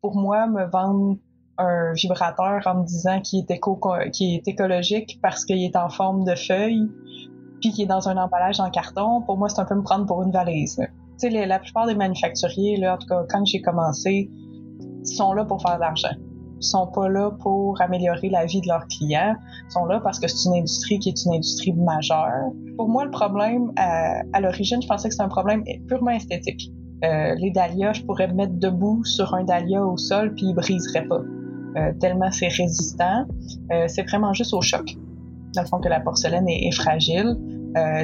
pour moi, me vendre un vibrateur en me disant qu'il est, qui est écologique parce qu'il est en forme de feuille, puis qu'il est dans un emballage en carton, pour moi, c'est un peu me prendre pour une valise. Tu sais, la plupart des manufacturiers, là, en tout cas, quand j'ai commencé, sont là pour faire de l'argent. Ils sont pas là pour améliorer la vie de leurs clients. Ils sont là parce que c'est une industrie qui est une industrie majeure. Pour moi, le problème, à, à l'origine, je pensais que c'était un problème purement esthétique. Euh, les dahlias, je pourrais me mettre debout sur un dahlia au sol puis il briserait pas. Euh, tellement c'est résistant. Euh, c'est vraiment juste au choc. Dans le fond que la porcelaine est, fragile.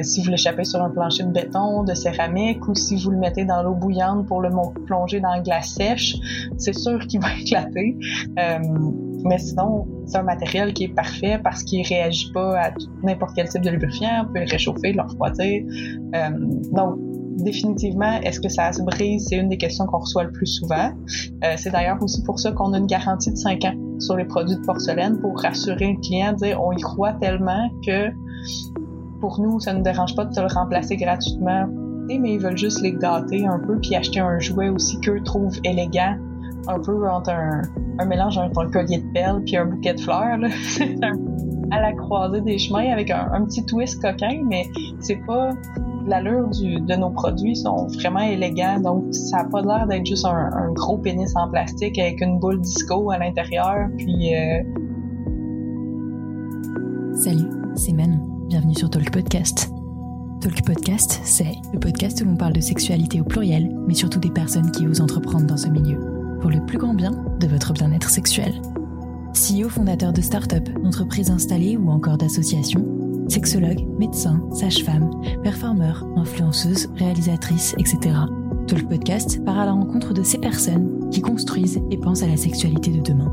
Si vous l'échappez sur un plancher de béton, de céramique, ou si vous le mettez dans l'eau bouillante pour le plonger dans la glace sèche, c'est sûr qu'il va éclater. Mais sinon, c'est un matériel qui est parfait parce qu'il réagit pas à n'importe quel type de lubrifiant. On peut le réchauffer, le refroidir. Donc, définitivement, est-ce que ça se brise? C'est une des questions qu'on reçoit le plus souvent. Euh, c'est d'ailleurs aussi pour ça qu'on a une garantie de 5 ans sur les produits de porcelaine pour rassurer le client, dire on y croit tellement que pour nous, ça ne nous dérange pas de te le remplacer gratuitement. Mais ils veulent juste les gâter un peu puis acheter un jouet aussi qu'eux trouvent élégant un peu entre un, mélange entre un collier de perles puis un bouquet de fleurs. Là. à la croisée des chemins avec un petit twist coquin, mais c'est pas l'allure de nos produits sont vraiment élégants, donc ça n'a pas l'air d'être juste un, gros pénis en plastique avec une boule disco à l'intérieur. Puis euh... Salut, c'est Manon. Bienvenue sur Talk Podcast. Talk Podcast, c'est le podcast où l'on parle de sexualité au pluriel, mais surtout des personnes qui osent entreprendre dans ce milieu, pour le plus grand bien de votre bien-être sexuel. CEO fondateur de start-up, d'entreprises installées ou encore d'associations, sexologue, médecin, sage-femme, performeur, influenceuse, réalisatrice, etc. Talk Podcast part à la rencontre de ces personnes qui construisent et pensent à la sexualité de demain.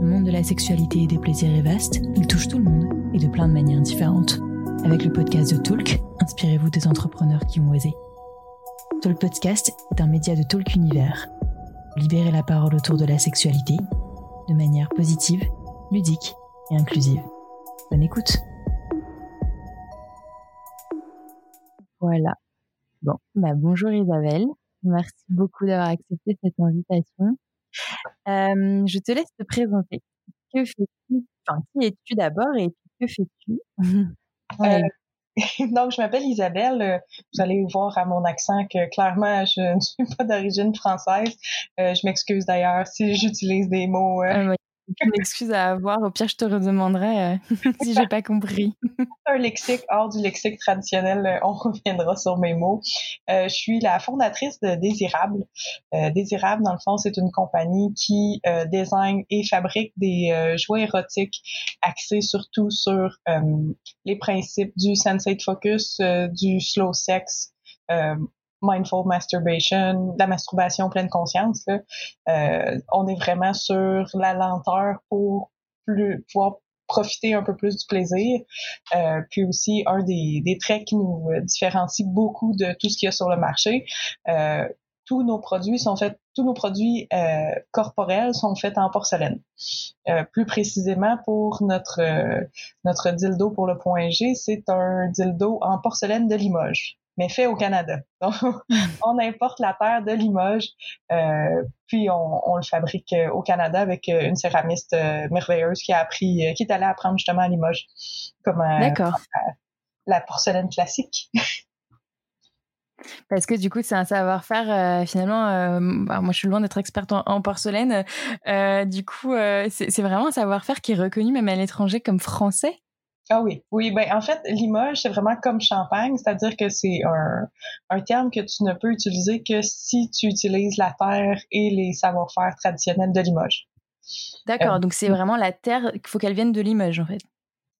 Le monde de la sexualité et des plaisirs est vaste, il touche tout le monde et de plein de manières différentes. Avec le podcast de Talk, inspirez-vous des entrepreneurs qui ont osé. Talk Podcast est un média de Talk Univers. Libérez la parole autour de la sexualité de manière positive, ludique et inclusive. Bonne écoute! Voilà. Bon, bah bonjour Isabelle. Merci beaucoup d'avoir accepté cette invitation. Euh, je te laisse te présenter. Que fais-tu? Enfin, qui es-tu d'abord et que fais-tu? Euh, Donc, je m'appelle Isabelle. Vous allez voir à mon accent que clairement, je ne suis pas d'origine française. Euh, je m'excuse d'ailleurs si j'utilise des mots. Euh, une excuse à avoir. Au pire, je te redemanderai euh, si j'ai pas compris. Un lexique hors du lexique traditionnel, euh, on reviendra sur mes mots. Euh, je suis la fondatrice de Désirable. Euh, Désirable, dans le fond, c'est une compagnie qui design et fabrique des jouets érotiques axés surtout sur les principes du sensate focus, du slow sex, mindful masturbation, la masturbation pleine conscience. Euh, on est vraiment sur la lenteur pour pouvoir profiter un peu plus du plaisir. Euh, puis aussi, un des, traits qui nous différencie beaucoup de tout ce qu'il y a sur le marché, euh, tous nos produits sont faits, tous nos produits corporels sont faits en porcelaine. Plus précisément pour notre notre dildo pour le point G, c'est un dildo en porcelaine de Limoges mais fait au Canada. Donc, on importe la terre de Limoges, euh, puis on, on, le fabrique euh, au Canada avec euh, une céramiste merveilleuse qui a appris, qui est allée apprendre justement à Limoges comme la porcelaine classique. Parce que du coup, c'est un savoir-faire finalement. Bah, moi, je suis loin d'être experte en, en porcelaine. du coup, c'est vraiment un savoir-faire qui est reconnu même à l'étranger comme français? Ah oui, oui. Ben en fait, Limoges, c'est vraiment comme champagne, c'est-à-dire que c'est un, un terme que tu ne peux utiliser que si tu utilises la terre et les savoir-faire traditionnels de Limoges. D'accord, euh, donc c'est vraiment la terre, il faut qu'elle vienne de Limoges en fait.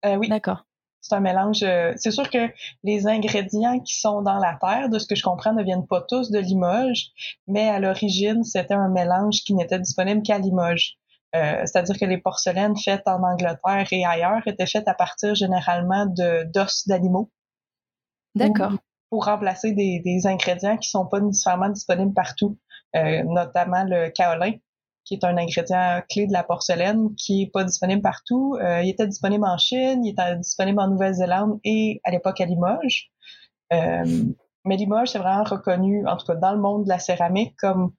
Euh, oui. D'accord. C'est un mélange. Euh, c'est sûr que les ingrédients qui sont dans la terre, de ce que je comprends, ne viennent pas tous de Limoges, mais à l'origine, c'était un mélange qui n'était disponible qu'à Limoges. Euh, c'est-à-dire que les porcelaines faites en Angleterre et ailleurs étaient faites à partir généralement de d'os d'animaux. D'accord. Pour, remplacer des, des, ingrédients qui sont pas nécessairement disponibles partout, euh, notamment le kaolin, qui est un ingrédient clé de la porcelaine, qui est pas disponible partout. Euh, il était disponible en Chine, il était disponible en Nouvelle-Zélande et à l'époque à Limoges. Euh, mais Limoges, c'est vraiment reconnu, en tout cas dans le monde de la céramique, comme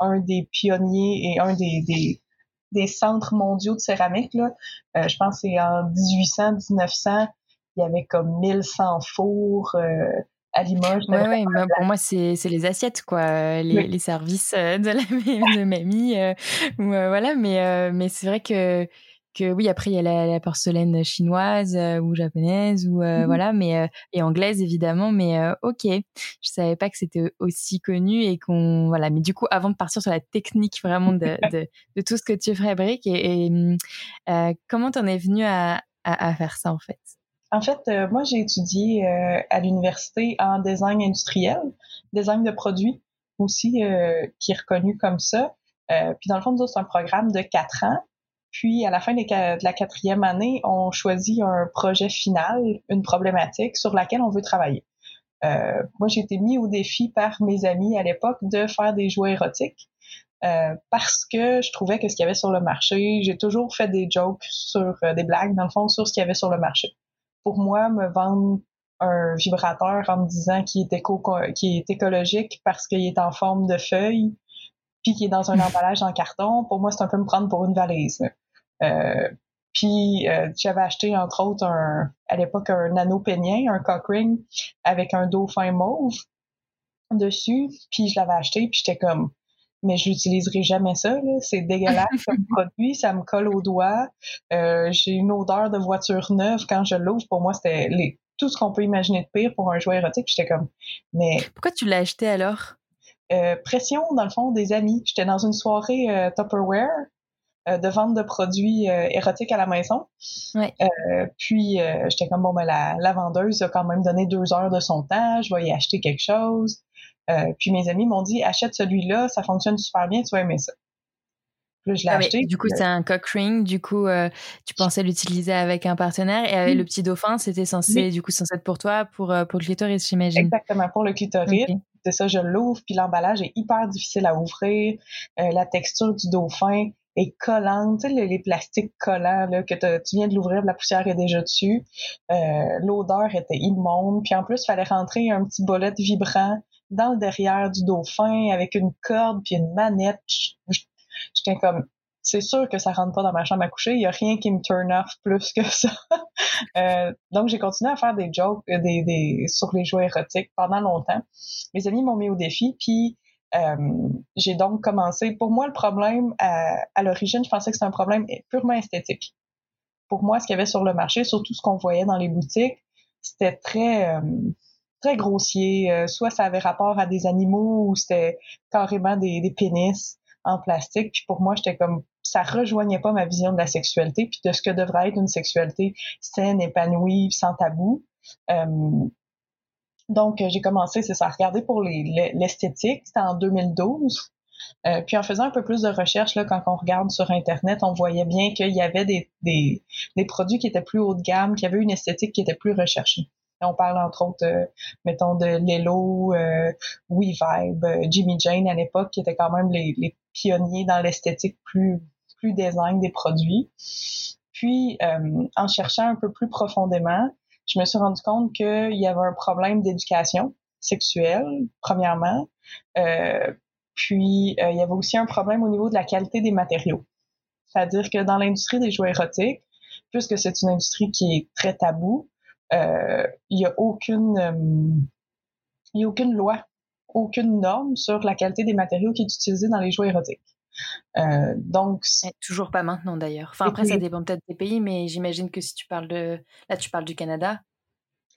un des pionniers et un des, des, des centres mondiaux de céramique. Là. Euh, je pense que c'est en 1800, 1900, il y avait comme 1100 fours. Euh, à Limoges. Ouais, ouais, pour moi, c'est les assiettes, quoi, les, les services de, la, de mamie. voilà, mais, mais c'est vrai que oui, après il y a la, porcelaine chinoise euh, ou japonaise ou euh, mmh voilà, mais euh, et anglaise évidemment. Mais ok, je savais pas que c'était aussi connu et qu'on voilà. Mais du coup, avant de partir sur la technique vraiment de, de, tout ce que tu fabriques et, et mmh, comment t'en es venu à, à, faire ça en fait? En fait, moi j'ai étudié à l'université en design industriel, design de produits aussi, qui est reconnu comme ça. puis dans le fond, c'est un programme de quatre ans puis, à la fin de la quatrième année, on choisit un projet final, une problématique sur laquelle on veut travailler. Euh, moi, j'ai été mis au défi par mes amis à l'époque de faire des jouets érotiques euh, parce que je trouvais que ce qu'il y avait sur le marché, j'ai toujours fait des jokes sur euh, des blagues dans le fond sur ce qu'il y avait sur le marché. Pour moi, me vendre un vibrateur en me disant qu'il est, éco est écologique parce qu'il est en forme de feuille, puis qu'il est dans un emballage en carton, pour moi, c'est un peu me prendre pour une valise. Euh, puis euh, j'avais acheté entre autres un, à l'époque un nano pénien, un cock ring avec un dauphin mauve dessus. Puis je l'avais acheté, puis j'étais comme mais je n'utiliserai jamais ça. C'est dégueulasse comme produit, ça me colle au doigt. Euh, j'ai une odeur de voiture neuve quand je l'ouvre. Pour moi, c'était les, tout ce qu'on peut imaginer de pire pour un jouet érotique. J'étais comme, mais pourquoi tu l'as acheté alors? Euh, Pression dans le fond des amis. J'étais dans une soirée euh, Tupperware euh, de vente de produits euh, érotiques à la maison. Ouais. Euh, puis j'étais comme bon ben la, la, vendeuse a quand même donné deux heures de son temps, je vais y acheter quelque chose. puis mes amis m'ont dit achète celui-là, ça fonctionne super bien, tu vas aimer ça. Puis je l'ai ah acheté. du coup, c'est un cock ring. Du coup, tu pensais l'utiliser avec un partenaire et avec le petit dauphin, c'était censé, du coup, censé être pour toi, pour, pour le clitoris, j'imagine. Exactement, pour le clitoris. C'est ça, je l'ouvre, puis l'emballage est hyper difficile à ouvrir. la texture du dauphin est collante, tu sais, les, plastiques collants là, que tu viens de l'ouvrir, la poussière est déjà dessus. Euh, l'odeur était immonde. Puis en plus, il fallait rentrer un petit bolet vibrant dans le derrière du dauphin avec une corde puis une manette. J'étais comme, c'est sûr que ça rentre pas dans ma chambre à coucher. Il y a rien qui me turn off plus que ça. euh, donc j'ai continué à faire des jokes, euh, des, des sur les jouets érotiques pendant longtemps. Mes amis m'ont mis au défi, puis euh, j'ai donc commencé. Pour moi, le problème à, à l'origine, je pensais que c'était un problème purement esthétique. Pour moi, ce qu'il y avait sur le marché, surtout ce qu'on voyait dans les boutiques, c'était très très grossier. Soit ça avait rapport à des animaux ou c'était carrément des, des pénis en plastique. Puis pour moi, j'étais comme ça rejoignait pas ma vision de la sexualité puis de ce que devrait être une sexualité saine, épanouie, sans tabou. Euh, donc, j'ai commencé, c'est ça, à regarder pour l'esthétique. C'était en 2012. Euh, puis en faisant un peu plus de recherche, là, quand on regarde sur Internet, on voyait bien qu'il y avait des, des, produits qui étaient plus haut de gamme, qui avaient une esthétique qui était plus recherchée. on parle entre autres, euh, mettons, de Lelo, euh, WeVibe, Jimmy Jane à l'époque, qui étaient quand même les pionniers dans l'esthétique plus, plus design des produits. Puis, en cherchant un peu plus profondément, je me suis rendu compte qu'il y avait un problème d'éducation sexuelle, premièrement. Euh, puis, euh, il y avait aussi un problème au niveau de la qualité des matériaux. C'est-à-dire que dans l'industrie des jouets érotiques, puisque c'est une industrie qui est très taboue, euh, il n'y a aucune, euh, il y a aucune loi, aucune norme sur la qualité des matériaux qui est utilisée dans les jouets érotiques. Euh, donc toujours pas maintenant d'ailleurs. Enfin après ça dépend peut-être des pays, mais j'imagine que si tu parles de là tu parles du Canada.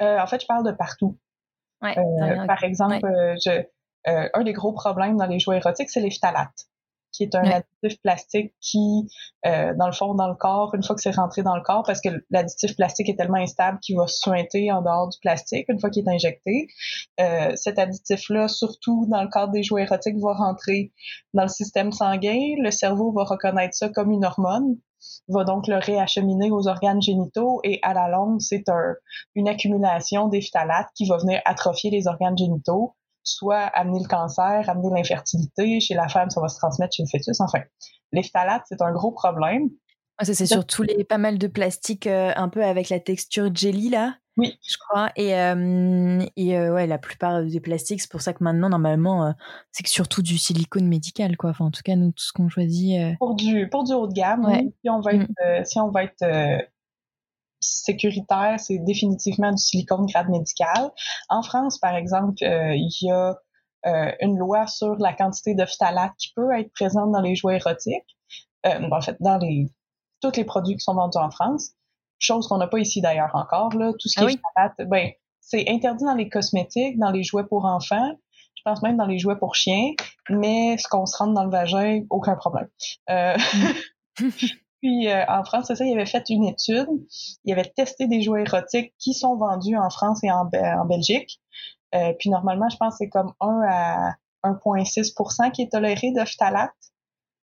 Euh, en fait je parle de partout. Ouais, euh, par exemple, je, un des gros problèmes dans les jouets érotiques c'est les phtalates qui est un additif plastique qui, euh, dans le fond, dans le corps, une fois que c'est rentré dans le corps, parce que l'additif plastique est tellement instable qu'il va suinter en dehors du plastique une fois qu'il est injecté. Euh, cet additif-là, surtout dans le cadre des jouets érotiques, va rentrer dans le système sanguin. Le cerveau va reconnaître ça comme une hormone va donc le réacheminer aux organes génitaux et à la longue, c'est un, une accumulation des phtalates qui va venir atrophier les organes génitaux soit amener le cancer, amener l'infertilité. Chez la femme, ça va se transmettre chez le fœtus. Enfin, les phtalates, c'est un gros problème. c'est surtout les pas mal de plastique euh, un peu avec la texture jelly là. Oui. Je crois. Et, et ouais, la plupart des plastiques, c'est pour ça que maintenant, normalement, c'est que surtout du silicone médical, quoi. Enfin, en tout cas, nous, tout ce qu'on choisit. Pour, du, pour du haut de gamme, si on va être, mm. si on va être sécuritaire, c'est définitivement du silicone grade médical. En France, par exemple, il y a une loi sur la quantité de phtalate qui peut être présente dans les jouets érotiques. en fait, dans les tous les produits qui sont vendus en France chose qu'on n'a pas ici d'ailleurs encore. Là. Tout ce qui ah est ben, c'est interdit dans les cosmétiques, dans les jouets pour enfants, je pense même dans les jouets pour chiens, mais ce qu'on se rentre dans le vagin, aucun problème. Euh, puis euh, en France, c'est ça, il avait fait une étude, il avait testé des jouets érotiques qui sont vendus en France et en, en Belgique. Euh, puis normalement, je pense que c'est comme 1 à 1,6% qui est toléré de phtalate.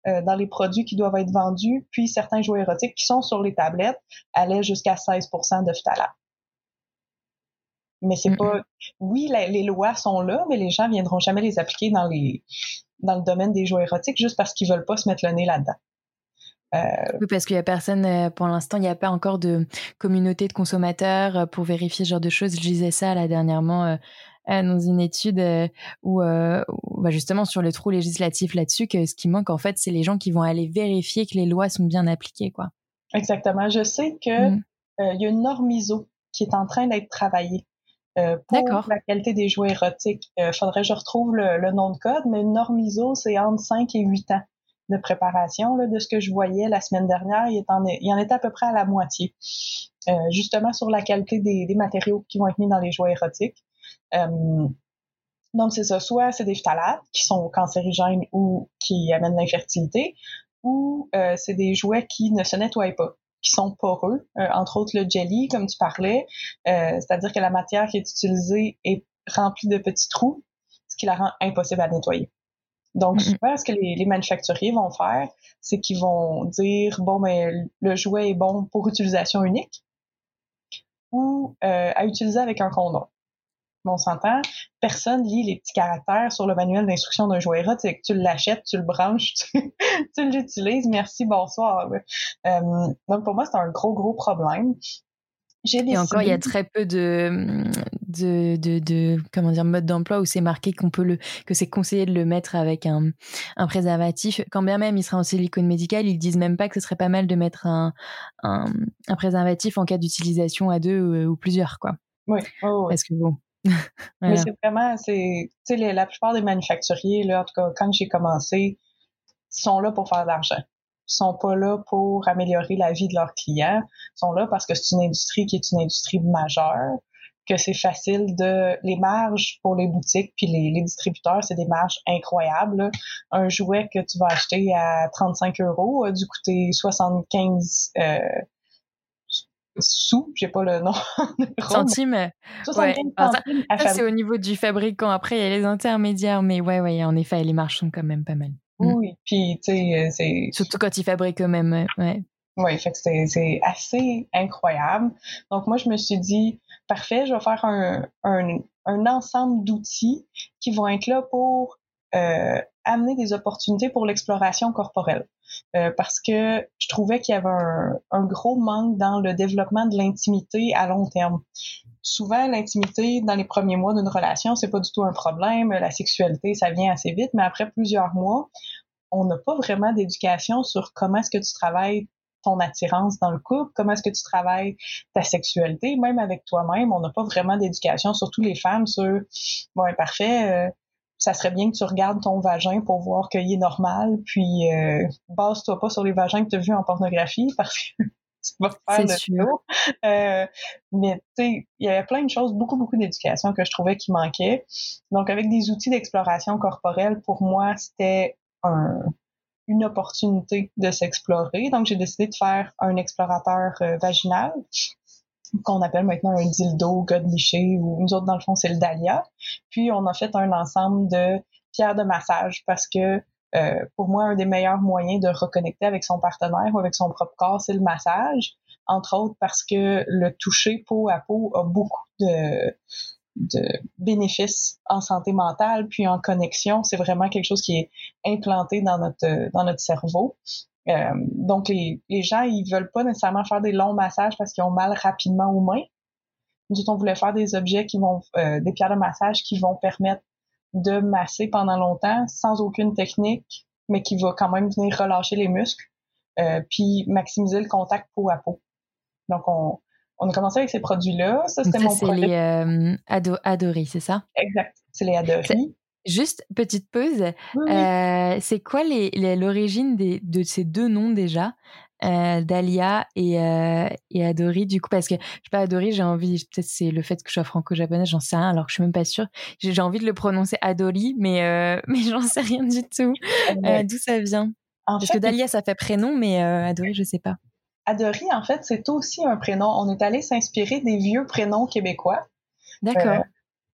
Euh, dans les produits qui doivent être vendus, puis certains jouets érotiques qui sont sur les tablettes allaient jusqu'à 16% de phtalate. Mais c'est pas. Oui, les lois sont là, mais les gens viendront jamais les appliquer dans les dans le domaine des jouets érotiques juste parce qu'ils veulent pas se mettre le nez là-dedans. Euh... Oui, parce qu'il y a personne, euh, pour l'instant, il n'y a pas encore de communauté de consommateurs euh, pour vérifier ce genre de choses. Je disais ça là dernièrement dans une étude où, bah, justement sur le trou législatif là-dessus que ce qui manque en fait c'est les gens qui vont aller vérifier que les lois sont bien appliquées quoi. Exactement. Je sais que mmh. il y a une norme ISO qui est en train d'être travaillée. pour la qualité des jouets érotiques. Il faudrait que je retrouve le, nom de code, mais une norme ISO, c'est entre 5 et 8 ans de préparation. De ce que je voyais la semaine dernière, il, en, il était à peu près à la moitié. justement sur la qualité des, matériaux qui vont être mis dans les jouets érotiques. Euh, donc, c'est ça. Soit c'est des phtalates qui sont cancérigènes ou qui amènent l'infertilité, ou euh, c'est des jouets qui ne se nettoient pas, qui sont poreux, euh, entre autres le jelly, comme tu parlais. C'est-à-dire que la matière qui est utilisée est remplie de petits trous, ce qui la rend impossible à nettoyer. Donc, mm-hmm. souvent, ce que les, les manufacturiers vont faire, c'est qu'ils vont dire, bon, mais ben, le jouet est bon pour utilisation unique ou à utiliser avec un condom on s'entend, personne lit les petits caractères sur le manuel d'instruction d'un jouet érotique. Tu l'achètes, tu le branches, tu, l'utilises, merci, bonsoir. Euh, donc pour moi, c'est un gros, gros problème. Et encore, il y a très peu de, de, de, comment dire, mode d'emploi où c'est marqué qu'on peut le, que c'est conseillé de le mettre avec un, un préservatif. Quand bien même il sera en silicone médical, ils disent même pas que ce serait pas mal de mettre un, un, préservatif en cas d'utilisation à deux ou, ou, plusieurs, quoi. Oui. Oh, Parce que bon, Mais c'est vraiment, c'est, tu sais, la plupart des manufacturiers, là, en tout cas, quand j'ai commencé, sont là pour faire de l'argent. Ils sont pas là pour améliorer la vie de leurs clients. Ils sont là parce que c'est une industrie qui est une industrie majeure, que c'est facile de, les marges pour les boutiques puis les, les distributeurs, c'est des marges incroyables. Un jouet que tu vas acheter à 35 euros a dû coûter 75 euh, sous, j'ai pas le nom. centimes. Ouais. ça, c'est au niveau du fabricant. Après, il y a les intermédiaires, mais ouais, ouais, en effet, les marges sont quand même pas mal. Mm. Oui, puis tu sais, euh, c'est. Surtout quand ils fabriquent eux-mêmes, ouais. Oui, fait que c'est assez incroyable. Donc moi, je me suis dit, parfait, je vais faire un, un, ensemble d'outils qui vont être là pour euh, amener des opportunités pour l'exploration corporelle. Euh, parce que je trouvais qu'il y avait un, un, gros manque dans le développement de l'intimité à long terme. Souvent, l'intimité dans les premiers mois d'une relation, c'est pas du tout un problème. La sexualité, ça vient assez vite, mais après plusieurs mois, on n'a pas vraiment d'éducation sur comment est-ce que tu travailles ton attirance dans le couple, comment est-ce que tu travailles ta sexualité, même avec toi-même, on n'a pas vraiment d'éducation, surtout les femmes, sur bon, parfait, euh, ça serait bien que tu regardes ton vagin pour voir qu'il est normal, puis euh, base-toi pas sur les vagins que tu as vus en pornographie parce que tu vas faire le sûr. Euh, mais tu sais, il y avait plein de choses, beaucoup, beaucoup d'éducation que je trouvais qui manquait. Donc, avec des outils d'exploration corporelle, pour moi, c'était un, une opportunité de s'explorer. Donc, j'ai décidé de faire un explorateur euh, vaginal qu'on appelle maintenant un dildo godliché ou nous autres dans le fond c'est le dahlia. Puis on a fait un ensemble de pierres de massage parce que euh, pour moi un des meilleurs moyens de reconnecter avec son partenaire ou avec son propre corps c'est le massage. Entre autres parce que le toucher peau à peau a beaucoup de de bénéfices en santé mentale puis en connexion, c'est vraiment quelque chose qui est implanté dans notre dans notre cerveau. Euh, donc, les, les, gens, ils veulent pas nécessairement faire des longs massages parce qu'ils ont mal rapidement aux mains. Nous on voulait faire des objets qui vont, des pierres de massage qui vont permettre de masser pendant longtemps sans aucune technique, mais qui va quand même venir relâcher les muscles, puis maximiser le contact peau à peau. Donc, on, on a commencé avec ces produits-là. Ça, c'était mon C'est les euh, c'est ça? Exact. C'est les Adori. Juste, petite pause. Euh, c'est quoi l'origine de ces deux noms déjà? Euh, Dahlia et, euh, et Adori, du coup, parce que je sais pas, Adori, j'ai envie, peut-être c'est le fait que je sois franco-japonaise, j'en sais rien, alors que je suis même pas sûre. J'ai envie de le prononcer Adori, mais, euh, mais j'en sais rien du tout. D'où ça vient? parce que Dahlia, ça fait prénom, mais Adori, je sais pas. Adori, en fait, c'est aussi un prénom. On est allé s'inspirer des vieux prénoms québécois. D'accord. Euh,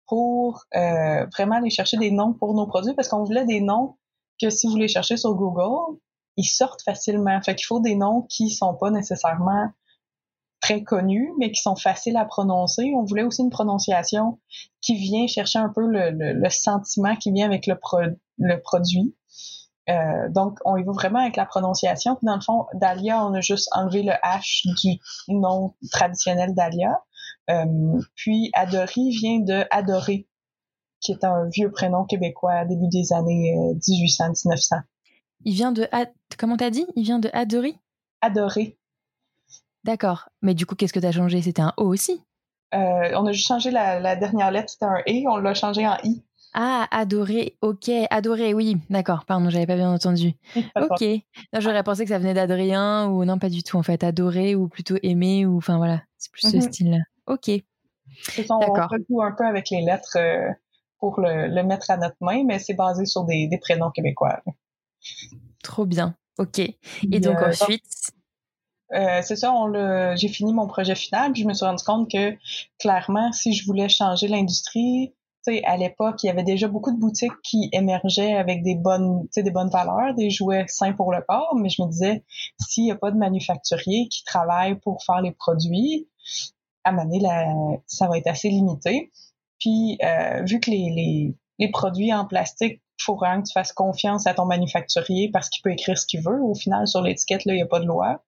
pour euh, vraiment aller chercher des noms pour nos produits parce qu'on voulait des noms que si vous les cherchez sur Google, ils sortent facilement. Fait qu'il faut des noms qui sont pas nécessairement très connus, mais qui sont faciles à prononcer. On voulait aussi une prononciation qui vient chercher un peu le, sentiment qui vient avec le, le produit. Euh, donc, on y va vraiment avec la prononciation. Puis dans le fond, Dahlia, on a juste enlevé le H du nom traditionnel Dahlia. Euh, puis Adori vient de Adorer, qui est un vieux prénom québécois début des années 1800-1900. Euh, Il vient de... Comment t'as dit? Il vient de Adorer Adorer. D'accord. Mais du coup, qu'est-ce que t'as changé? C'était un O aussi On a juste changé la, la dernière lettre, c'était un E, on l'a changé en I. Ah, adorer, ok, adorer, oui, d'accord, pardon, j'avais pas bien entendu. ok, j'aurais pensé que ça venait d'Adrien ou non, pas du tout en fait, adorer ou plutôt aimer ou enfin voilà, c'est plus ce mm-hmm. style-là. Ok. D'accord. On joue un peu avec les lettres euh, pour le, mettre à notre main, mais c'est basé sur des, prénoms québécois. Trop bien, ok. Et donc euh, ensuite? Euh, c'est ça, j'ai fini mon projet final, puis je me suis rendu compte que clairement, si je voulais changer l'industrie, à l'époque, il y avait déjà beaucoup de boutiques qui émergeaient avec des bonnes, des bonnes valeurs, des jouets sains pour le corps, mais je me disais, s'il n'y a pas de manufacturier qui travaille pour faire les produits, à mener ça va être assez limité. Puis, euh, vu que les, les produits en plastique faut vraiment que tu fasses confiance à ton manufacturier parce qu'il peut écrire ce qu'il veut. Au final, sur l'étiquette, il n'y a pas de loi.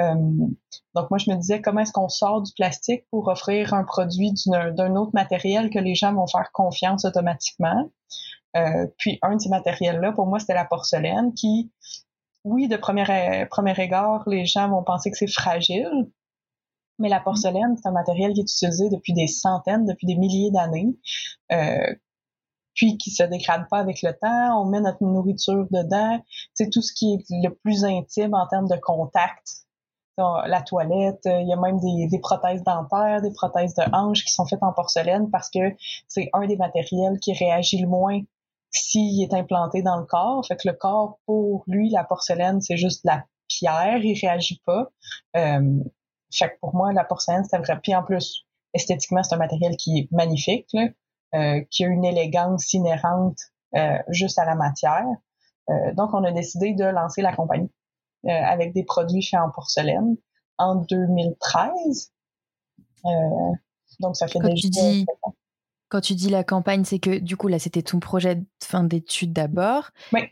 Euh, donc, moi, je me disais, comment est-ce qu'on sort du plastique pour offrir un produit d'un autre matériel que les gens vont faire confiance automatiquement? Euh, puis, un de ces matériels-là, pour moi, c'était la porcelaine qui, oui, de premier, premier égard, les gens vont penser que c'est fragile, mais la porcelaine, c'est un matériel qui est utilisé depuis des centaines, depuis des milliers d'années, euh, puis qui se dégrade pas avec le temps. On met notre nourriture dedans. C'est tout ce qui est le plus intime en termes de contact. La toilette, il y a même des, des prothèses dentaires, des prothèses de hanches qui sont faites en porcelaine parce que c'est un des matériels qui réagit le moins s'il est implanté dans le corps. Fait que le corps, pour lui, la porcelaine, c'est juste la pierre, il réagit pas. Euh, fait que pour moi, la porcelaine, c'est vrai. Puis en plus, esthétiquement, c'est un matériel qui est magnifique. Là. Euh, qui a une élégance inhérente euh, juste à la matière. Euh, donc, on a décidé de lancer la compagnie avec des produits faits en porcelaine en 2013. donc, ça fait quand Tu dis, quand tu dis la campagne, c'est que du coup, là, c'était ton projet de fin d'études d'abord. Oui.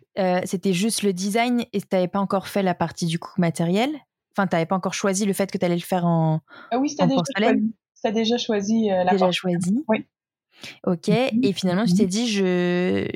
c'était juste le design et tu n'avais pas encore fait la partie du coup matériel? Enfin, tu n'avais pas encore choisi le fait que tu allais le faire en, ah oui, c'était déjà Choisi. déjà choisi la Déjà choisi. Oui. Ok. Et finalement, tu t'es dit, je.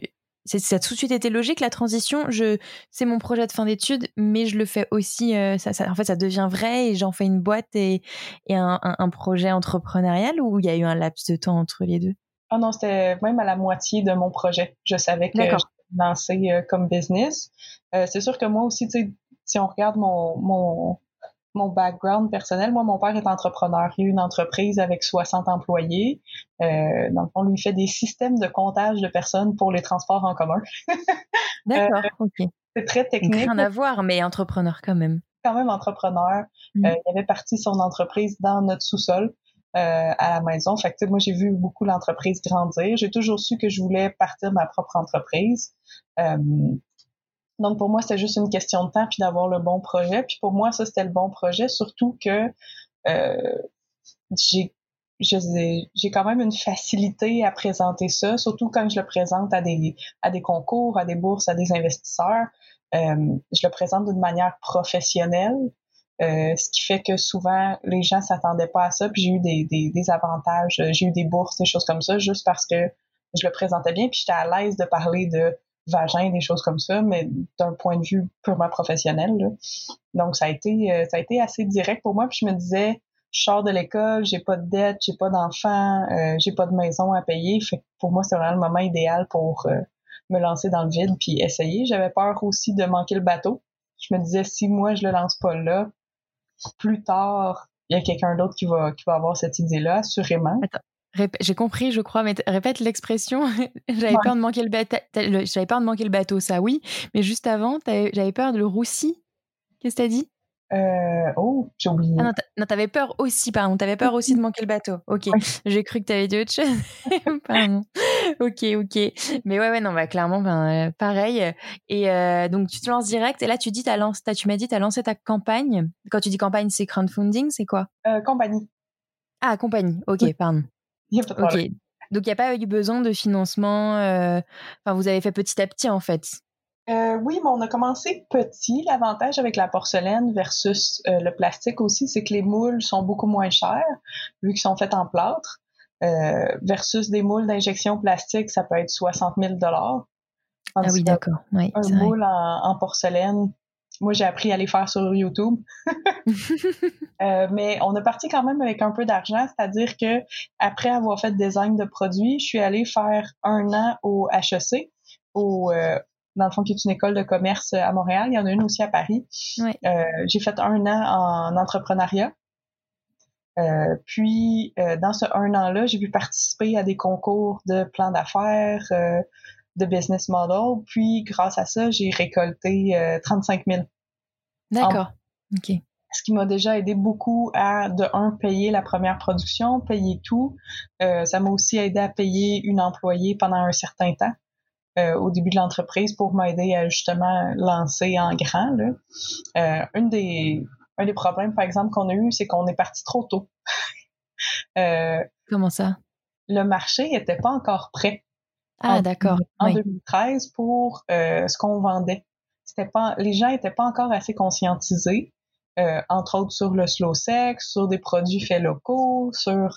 Ça a tout de suite été logique la transition. Je, c'est mon projet de fin d'études, mais je le fais aussi. Euh, ça, en fait, ça devient vrai et j'en fais une boîte et, et un, un, projet entrepreneurial ou il y a eu un laps de temps entre les deux? Ah non, c'était même à la moitié de mon projet. Je savais que je lancer euh, comme business. Euh, c'est sûr que moi aussi, tu sais, si on regarde mon, mon mon background personnel, moi, mon père est entrepreneur. Il a une entreprise avec 60 employés. Euh, dans le fond, lui, il fait des systèmes de comptage de personnes pour les transports en commun. D'accord, euh, ok. C'est très technique. Rien à voir, mais entrepreneur quand même. Quand même entrepreneur. Mm. Euh, il avait parti son entreprise dans notre sous-sol. Euh, à la maison. Fait que, moi, j'ai vu beaucoup l'entreprise grandir. J'ai toujours su que je voulais partir ma propre entreprise. Euh, donc pour moi, c'était juste une question de temps puis d'avoir le bon projet. Puis pour moi, ça c'était le bon projet, surtout que euh, j'ai j'ai quand même une facilité à présenter ça, surtout quand je le présente à des à des concours, à des bourses, à des investisseurs. Euh, je le présente d'une manière professionnelle. ce qui fait que souvent les gens s'attendaient pas à ça. Puis j'ai eu des, des, des avantages, j'ai eu des bourses, des choses comme ça, juste parce que je le présentais bien. Puis j'étais à l'aise de parler de vagin, des choses comme ça, mais d'un point de vue purement professionnel. Là. Donc ça a été ça a été assez direct pour moi. Puis je me disais je sors de l'école, j'ai pas de dette, j'ai pas d'enfants, euh, j'ai pas de maison à payer. Pour moi, c'est vraiment le moment idéal pour euh, me lancer dans le vide puis essayer. J'avais peur aussi de manquer le bateau. Je me disais si moi je le lance pas là, plus tard, il y a quelqu'un d'autre qui va qui va avoir cette idée-là, assurément. J'ai compris, je crois, mais répète l'expression. j'avais peur de manquer le bateau. J'avais peur de manquer le bateau, ça oui. Mais juste avant, j'avais peur de le roussi. Qu'est-ce que t'as dit? Euh, oh, j'ai oublié. Ah non, t'avais peur aussi, pardon. T'avais peur aussi de manquer le bateau. Ok. J'ai cru que t'avais dit autre chose. pardon. Ok, ok. Mais ouais, ouais, non, bah, clairement, ben, euh, pareil. Et euh, donc, tu te lances direct. Et là, tu dis, as lancé, as, tu m'as dit, t'as lancé ta campagne. Quand tu dis campagne, c'est crowdfunding, c'est quoi? Compagnie. Ah, compagnie. Ok, pardon. Ok. Donc, il n'y a pas eu besoin de financement. Enfin, vous avez fait petit à petit, en fait? Euh, oui, mais on a commencé petit. L'avantage avec la porcelaine versus euh, le plastique aussi, c'est que les moules sont beaucoup moins chers vu qu'ils sont faits en plâtre. Euh, versus des moules d'injection plastique, ça peut être 60 000 dollars. Ah oui, d'accord. Oui, un moule en, porcelaine, moi j'ai appris à les faire sur YouTube. mais on a parti quand même avec un peu d'argent, c'est-à-dire que après avoir fait design de produits, je suis allée faire un an au HEC, au dans le fond, qui est une école de commerce à Montréal. Il y en a une aussi à Paris. Euh, j'ai fait un an en entrepreneuriat. Euh, puis, euh, dans ce un an-là, j'ai pu participer à des concours de plans d'affaires, de business model. Puis, grâce à ça, j'ai récolté 35 000. D'accord. OK. Ce qui m'a déjà aidé beaucoup à, de un, payer la première production, payer tout. ça m'a aussi aidé à payer une employée pendant un certain temps. Euh, au début de l'entreprise pour m'aider à justement lancer en grand. Là. Euh, une des, un des problèmes, par exemple, qu'on a eu, c'est qu'on est parti trop tôt. Euh, Comment ça? Le marché n'était pas encore prêt. Ah, d'accord. En 2013 pour ce qu'on vendait. C'était pas, les gens n'étaient pas encore assez conscientisés. entre autres sur le slow sex, sur des produits faits locaux, sur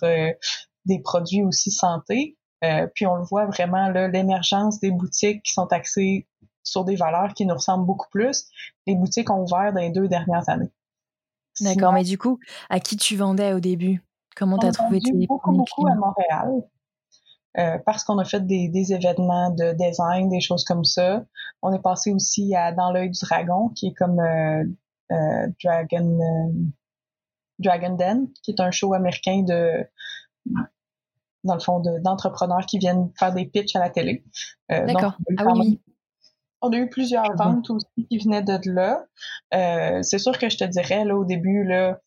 des produits aussi santé. Euh, puis on le voit vraiment, l'émergence des boutiques qui sont axées sur des valeurs qui nous ressemblent beaucoup plus. Les boutiques ont ouvert dans les deux dernières années. D'accord, mais du coup, à qui tu vendais au début? Comment tu as trouvé tes beaucoup, beaucoup à Montréal. Euh, parce qu'on a fait des, des, événements de design, des choses comme ça. On est passé aussi à Dans l'œil du dragon, qui est comme euh, euh Dragon euh, Dragon Den, qui est un show américain de dans le fond, d'entrepreneurs qui viennent faire des pitchs à la télé. Euh, D'accord. Ah oui, On a eu plusieurs ventes aussi qui venaient de là. Euh, c'est sûr que je te dirais, là, au début, là,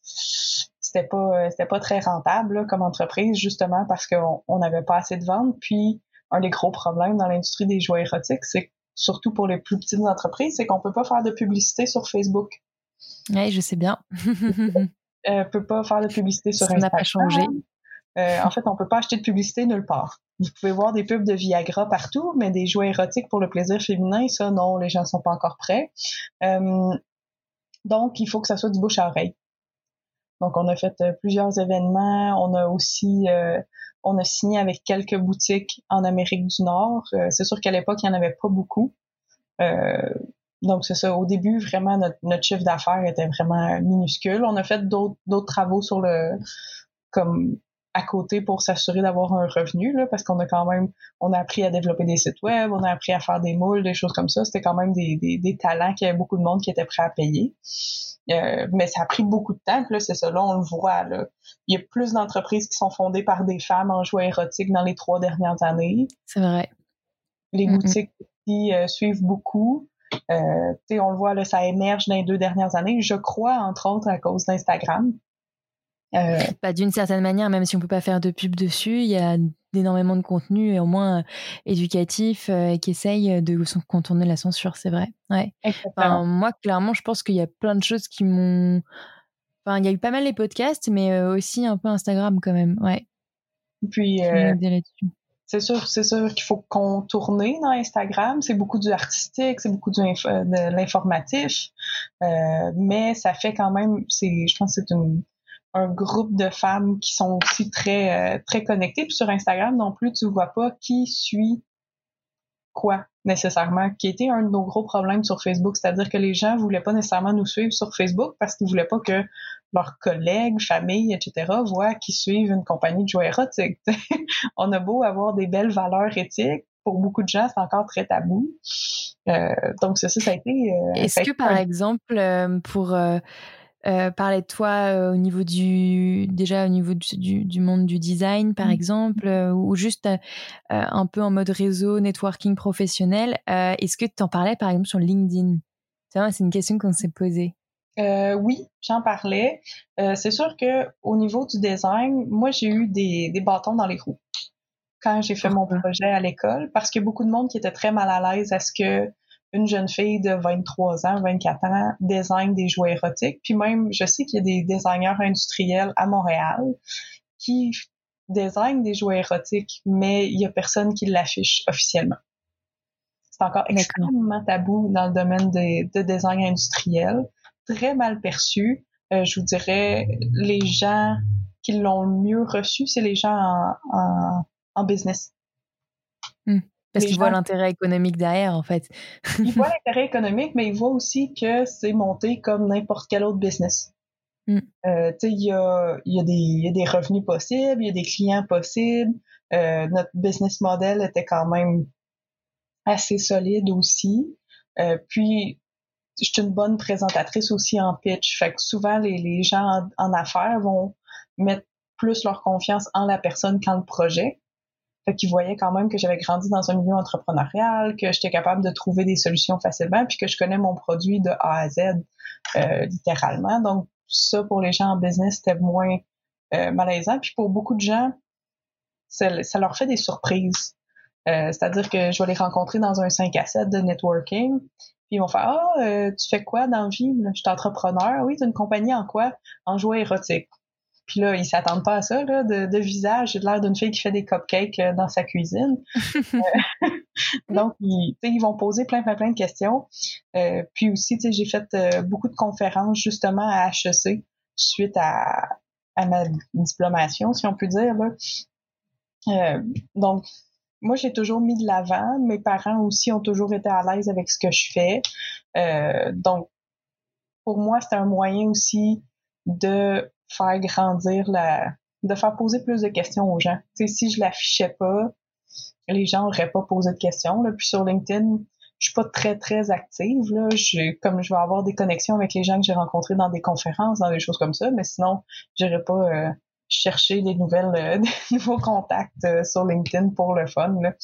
c'était pas, c'était pas très rentable comme entreprise, justement parce qu'on n'avait pas assez de ventes. Puis, un des gros problèmes dans l'industrie des jouets érotiques, c'est surtout pour les plus petites entreprises, c'est qu'on peut pas faire de publicité sur Facebook. Oui, je sais bien. euh, peut pas faire de publicité sur Instagram. Ça n'a pas changé. Euh, en fait, on peut pas acheter de publicité nulle part. Vous pouvez voir des pubs de Viagra partout, mais des jouets érotiques pour le plaisir féminin, ça, non, les gens sont pas encore prêts. Euh, donc, il faut que ça soit du bouche à oreille. Donc, on a fait euh, plusieurs événements. On a aussi, a signé avec quelques boutiques en Amérique du Nord. c'est sûr qu'à l'époque, il y en avait pas beaucoup. donc, c'est ça. Au début, vraiment, notre, notre chiffre d'affaires était vraiment minuscule. On a fait d'autres travaux sur le, comme à côté pour s'assurer d'avoir un revenu, là, parce qu'on a quand même, on a appris à développer des sites web, on a appris à faire des moules, des choses comme ça. C'était quand même des, des, des talents qu'il y avait beaucoup de monde qui était prêt à payer. Euh, mais ça a pris beaucoup de temps, là, c'est ça, là, on le voit, là. Il y a plus d'entreprises qui sont fondées par des femmes en jouets érotiques dans les trois dernières années. C'est vrai. Les boutiques qui euh, suivent beaucoup. Euh, on le voit, là, ça émerge dans les deux dernières années. Je crois, entre autres, à cause d'Instagram. Euh, bah, D'une certaine manière, même si on peut pas faire de pub dessus, il y a énormément de contenu, au moins euh, éducatif, euh, qui essaye de contourner la censure, c'est vrai. Ouais. moi, clairement, je pense qu'il y a plein de choses qui m'ont. Enfin, il y a eu pas mal les podcasts, mais aussi un peu Instagram quand même. Ouais. Puis, c'est sûr, c'est sûr qu'il faut contourner dans Instagram. C'est beaucoup du artistique, c'est beaucoup du de l'informatif, euh, mais ça fait quand même, c'est, je pense, que c'est un groupe de femmes qui sont aussi très euh, très connectées. Puis sur Instagram non plus, tu vois pas qui suit quoi nécessairement, qui était un de nos gros problèmes sur Facebook, c'est-à-dire que les gens voulaient pas nécessairement nous suivre sur Facebook parce qu'ils voulaient pas que leurs collègues, familles, etc. voient qu'ils suivent une compagnie de jouets érotiques. On a beau avoir des belles valeurs éthiques, pour beaucoup de gens, c'est encore très tabou. Euh, donc, ça, ça a été... Euh, Est-ce que, par exemple, pour euh, parler de toi euh, au niveau du déjà au niveau du, du, monde du design par mmh. exemple euh, ou juste un peu en mode réseau networking professionnel est-ce que tu en parlais par exemple sur LinkedIn? C'est une question qu'on s'est posée. Oui j'en parlais. C'est sûr que au niveau du design moi j'ai eu des, des bâtons dans les roues quand j'ai fait mon projet à l'école parce a beaucoup de monde qui était très mal à l'aise à ce que une jeune fille de 23 ans, 24 ans design des jouets érotiques. Puis même, je sais qu'il y a des designers industriels à Montréal qui designent des jouets érotiques, mais il y a personne qui l'affiche officiellement. C'est encore extrêmement tabou dans le domaine de, design industriel, très mal perçu. Euh, je vous dirais, les gens qui l'ont le mieux reçu, c'est les gens en, business. Hmm. Parce qu'ils voient l'intérêt économique derrière, en fait. ils voient l'intérêt économique, mais ils voient aussi que c'est monté comme n'importe quel autre business. Mm. Euh, tu sais, il y a, y, a y a, des revenus possibles, il y a des clients possibles. Euh, notre business model était quand même assez solide aussi. Euh, puis, je suis une bonne présentatrice aussi en pitch. Fait que souvent, les, les gens en, en affaires vont mettre plus leur confiance en la personne qu'en le projet. Fait qu'ils voyaient quand même que j'avais grandi dans un milieu entrepreneurial, que j'étais capable de trouver des solutions facilement, puis que je connais mon produit de A à Z euh, littéralement. Donc ça, pour les gens en business, c'était moins euh, malaisant. Puis pour beaucoup de gens, ça, leur fait des surprises. Euh, c'est-à-dire que je vais les rencontrer dans un 5 à 7 de networking, puis ils vont faire « Ah, tu fais quoi dans la? Je suis entrepreneur. Oui, tu une compagnie en quoi? En jouets érotiques. Puis là, ils s'attendent pas à ça, là, de, de visage. J'ai l'air d'une fille qui fait des cupcakes euh, dans sa cuisine. Euh, donc, ils, ils vont poser plein, plein, plein de questions. Euh, puis aussi, j'ai fait beaucoup de conférences justement à HEC suite à, à ma diplomation, si on peut dire. Là. donc, moi, j'ai toujours mis de l'avant. Mes parents aussi ont toujours été à l'aise avec ce que je fais. donc, pour moi, c'est un moyen aussi de faire grandir la, de faire poser plus de questions aux gens. si je l'affichais pas, les gens n'auraient pas posé de questions. Là. Puis sur LinkedIn, je suis pas très très active. Là. Je, comme je vais avoir des connexions avec les gens que j'ai rencontrés dans des conférences, dans des choses comme ça, mais sinon, j'irai pas euh, chercher des nouvelles, euh, des nouveaux contacts euh, sur LinkedIn pour le fun. Là.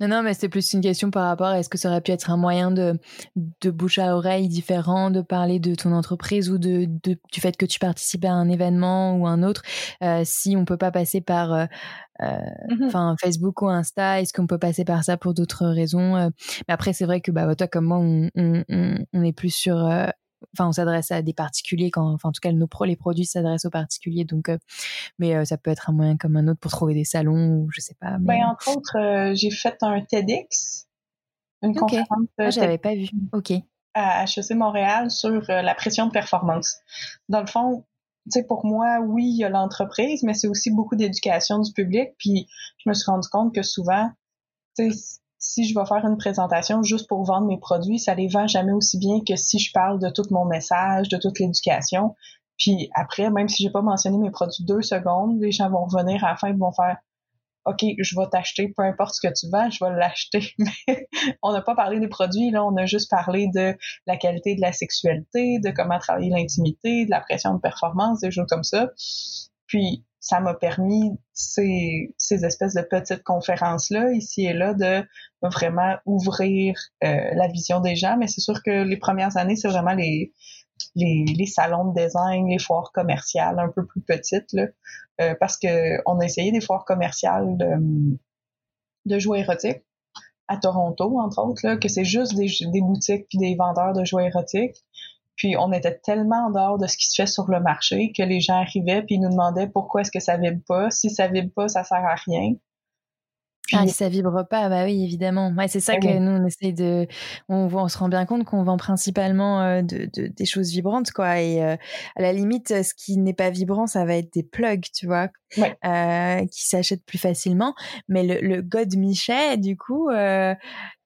Non, non, mais c'est plus une question par rapport à est-ce que ça aurait pu être un moyen de, de bouche à oreille différent, de parler de ton entreprise ou de, de du fait que tu participes à un événement ou un autre. Euh, si on peut pas passer par euh, euh mmh enfin Facebook ou Insta, est-ce qu'on peut passer par ça pour d'autres raisons euh? Mais après, c'est vrai que bah, toi comme moi, on, on, on est plus sur enfin on s'adresse à des particuliers quand enfin en tout cas nos pro, les produits s'adressent aux particuliers donc euh, mais euh, ça peut être un moyen comme un autre pour trouver des salons ou je sais pas mais... ben, entre autres euh, j'ai fait un TEDx une conférence ah, j'avais pas vu ok. à HEC Montréal sur la pression de performance. Dans le fond tu sais, pour moi, oui, il y a l'entreprise, mais c'est aussi beaucoup d'éducation du public. Puis, je me suis rendu compte que souvent, tu sais, si je vais faire une présentation juste pour vendre mes produits, ça les vend jamais aussi bien que si je parle de tout mon message, de toute l'éducation. Puis après, même si j'ai pas mentionné mes produits deux secondes, les gens vont revenir à la fin et vont faire OK, je vais t'acheter, peu importe ce que tu vends, je vais l'acheter. Mais on n'a pas parlé des produits, là, on a juste parlé de la qualité de la sexualité, de comment travailler l'intimité, de la pression de performance, des choses comme ça. Puis ça m'a permis ces, ces espèces de petites conférences-là, ici et là, de vraiment ouvrir euh, la vision des gens. Mais c'est sûr que les premières années, c'est vraiment les, les, salons de design, les foires commerciales un peu plus petites, là, euh, parce que on a essayé des foires commerciales de, de jouets érotiques à Toronto, entre autres, là, que c'est juste des, des boutiques puis des vendeurs de jouets érotiques. Puis on était tellement en dehors de ce qui se fait sur le marché que les gens arrivaient puis ils nous demandaient pourquoi est-ce que ça vibre pas. Si ça vibre pas, ça sert à rien. Puis, ah, si ça vibre pas, bah oui, évidemment. Ouais, c'est ça ben que nous, on essaie de. On, on, se rend bien compte qu'on vend principalement euh, de, de, des choses vibrantes, quoi. Et euh, à la limite, ce qui n'est pas vibrant, ça va être des plugs, tu vois, euh, qui s'achètent plus facilement. Mais le, le God Michet, du coup,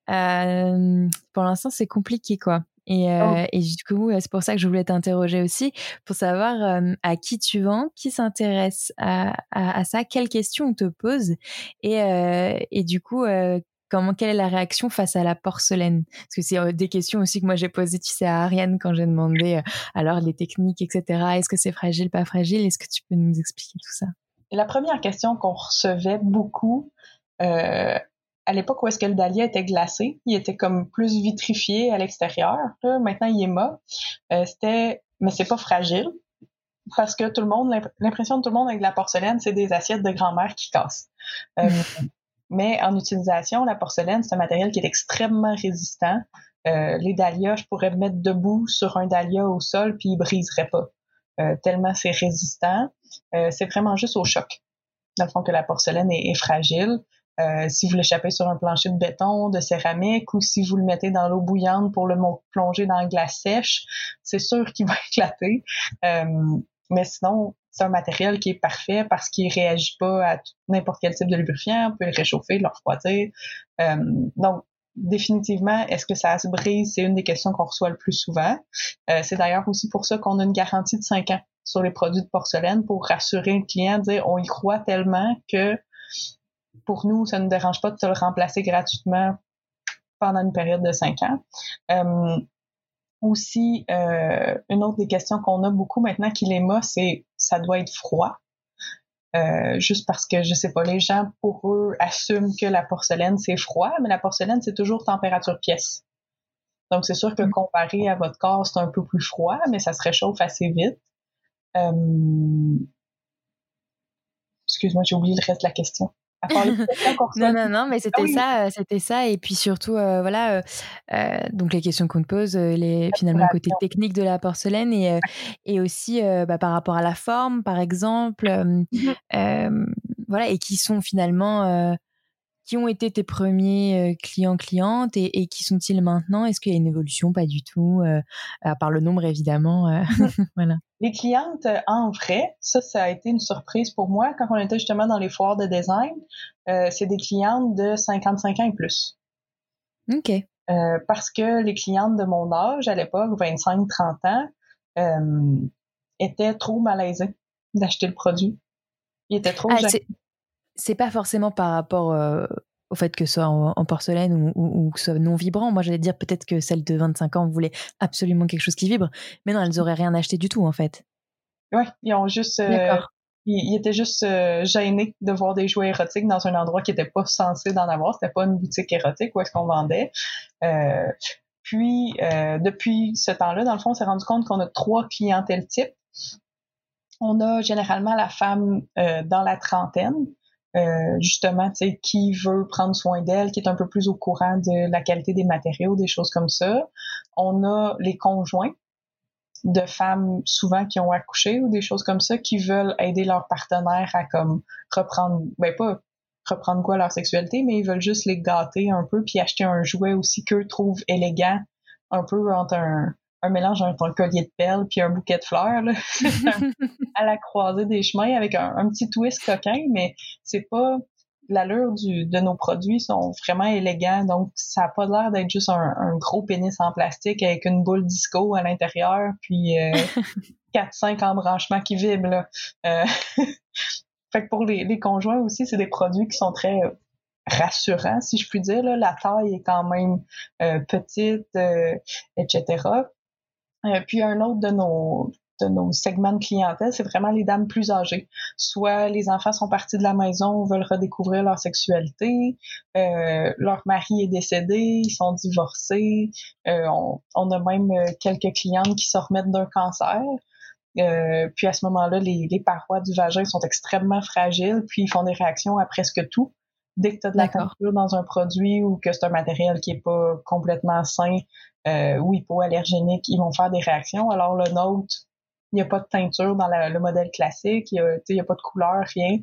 euh, pour l'instant, c'est compliqué, quoi. Et, euh, oh. et, du coup, c'est pour ça que je voulais t'interroger aussi, pour savoir à qui tu vends, qui s'intéresse à, à, à, ça, quelles questions on te pose, et, euh, et du coup, euh, comment, quelle est la réaction face à la porcelaine? Parce que c'est des questions aussi que moi j'ai posées, tu sais, à Ariane quand j'ai demandé, alors les techniques, etc. Est-ce que c'est fragile, pas fragile? Est-ce que tu peux nous expliquer tout ça? La première question qu'on recevait beaucoup, euh, à l'époque où est-ce que le dahlia était glacé, il était comme plus vitrifié à l'extérieur. Maintenant, il est mât. Euh, c'était, mais c'est pas fragile parce que tout le monde, l'impression de tout le monde avec la porcelaine, c'est des assiettes de grand-mère qui cassent. Euh, mais en utilisation, la porcelaine, c'est un matériel qui est extrêmement résistant. Euh, les dahlias, je pourrais me mettre debout sur un dahlia au sol puis il briserait pas. Euh, tellement c'est résistant. Euh, c'est vraiment juste au choc. Dans le fond, que la porcelaine est fragile. Euh, si vous l'échappez sur un plancher de béton, de céramique, ou si vous le mettez dans l'eau bouillante pour le plonger dans la glace sèche, c'est sûr qu'il va éclater. Euh, mais sinon, c'est un matériel qui est parfait parce qu'il réagit pas à n'importe quel type de lubrifiant. On peut le réchauffer, le refroidir. Euh, donc, définitivement, est-ce que ça se brise? C'est une des questions qu'on reçoit le plus souvent. c'est d'ailleurs aussi pour ça qu'on a une garantie de 5 ans sur les produits de porcelaine pour rassurer le client, dire on y croit tellement que pour nous, ça ne dérange pas de te le remplacer gratuitement pendant une période de cinq ans. Euh, aussi, euh, une autre des questions qu'on a beaucoup maintenant qu'il est mât, c'est ça doit être froid. Euh, juste parce que je sais pas, les gens pour eux assument que la porcelaine c'est froid, mais la porcelaine c'est toujours température pièce. Donc c'est sûr que mm. comparé à votre corps c'est un peu plus froid, mais ça se réchauffe assez vite. Excuse-moi, j'ai oublié le reste de la question non, non, non, mais c'était ah ça, euh, c'était ça. Et puis surtout, euh, voilà, euh, donc les questions qu'on te pose, les, finalement, côté technique de la porcelaine et, et aussi bah, par rapport à la forme, par exemple, mmh voilà, et qui sont finalement qui ont été tes premiers clients clientes et, et qui sont-ils maintenant? Est-ce qu'il y a une évolution? Pas du tout, à part le nombre évidemment. voilà. Les clientes en vrai, ça, ça a été une surprise pour moi quand on était justement dans les foires de design. Euh, c'est des clientes de 55 ans et plus. Ok. Euh, parce que les clientes de mon âge à l'époque, 25-30 ans, euh, étaient trop malaisées d'acheter le produit. Ils étaient trop ah, c'est pas forcément par rapport euh, au fait que ce soit en, porcelaine ou, que ce soit non vibrant. Moi, j'allais dire peut-être que celle de 25 ans voulait absolument quelque chose qui vibre. Mais non, elles auraient rien acheté du tout, en fait. Oui, ils ont juste. Euh, ils, étaient juste euh, gênés de voir des jouets érotiques dans un endroit qui n'était pas censé d'en avoir. C'était pas une boutique érotique où est-ce qu'on vendait. puis, depuis ce temps-là, dans le fond, on s'est rendu compte qu'on a trois clientèles types. On a généralement la femme dans la trentaine, euh, justement, tu sais, qui veut prendre soin d'elle, qui est un peu plus au courant de la qualité des matériaux, des choses comme ça. On a les conjoints de femmes souvent qui ont accouché ou des choses comme ça, qui veulent aider leur partenaire à comme reprendre, ben pas reprendre quoi leur sexualité, mais ils veulent juste les gâter un peu puis acheter un jouet aussi qu'eux trouvent élégant, un peu entre un, un mélange entre un collier de perles puis un bouquet de fleurs là. à la croisée des chemins avec un, petit twist coquin, mais c'est pas l'allure de nos produits sont vraiment élégants, donc ça a pas l'air d'être juste un, gros pénis en plastique avec une boule disco à l'intérieur, puis euh, 4-5 embranchements qui vibrent. Là. Euh, fait que pour les, les conjoints aussi, c'est des produits qui sont très rassurants, si je puis dire. Là. La taille est quand même euh, petite, euh, etc. Euh, puis un autre de nos de nos segments de clientèle, c'est vraiment les dames plus âgées. Soit les enfants sont partis de la maison, veulent redécouvrir leur sexualité, euh, leur mari est décédé, ils sont divorcés. Euh, on, a même quelques clientes qui se remettent d'un cancer. puis à ce moment-là, les, les, parois du vagin sont extrêmement fragiles, puis ils font des réactions à presque tout. Dès que tu as de la teinture dans un produit ou que c'est un matériel qui est pas complètement sain, euh, ou hypoallergéniques, ils vont faire des réactions. Alors le nôtre, Il n'y a pas de teinture dans le modèle classique, il n'y a, pas de couleur, rien.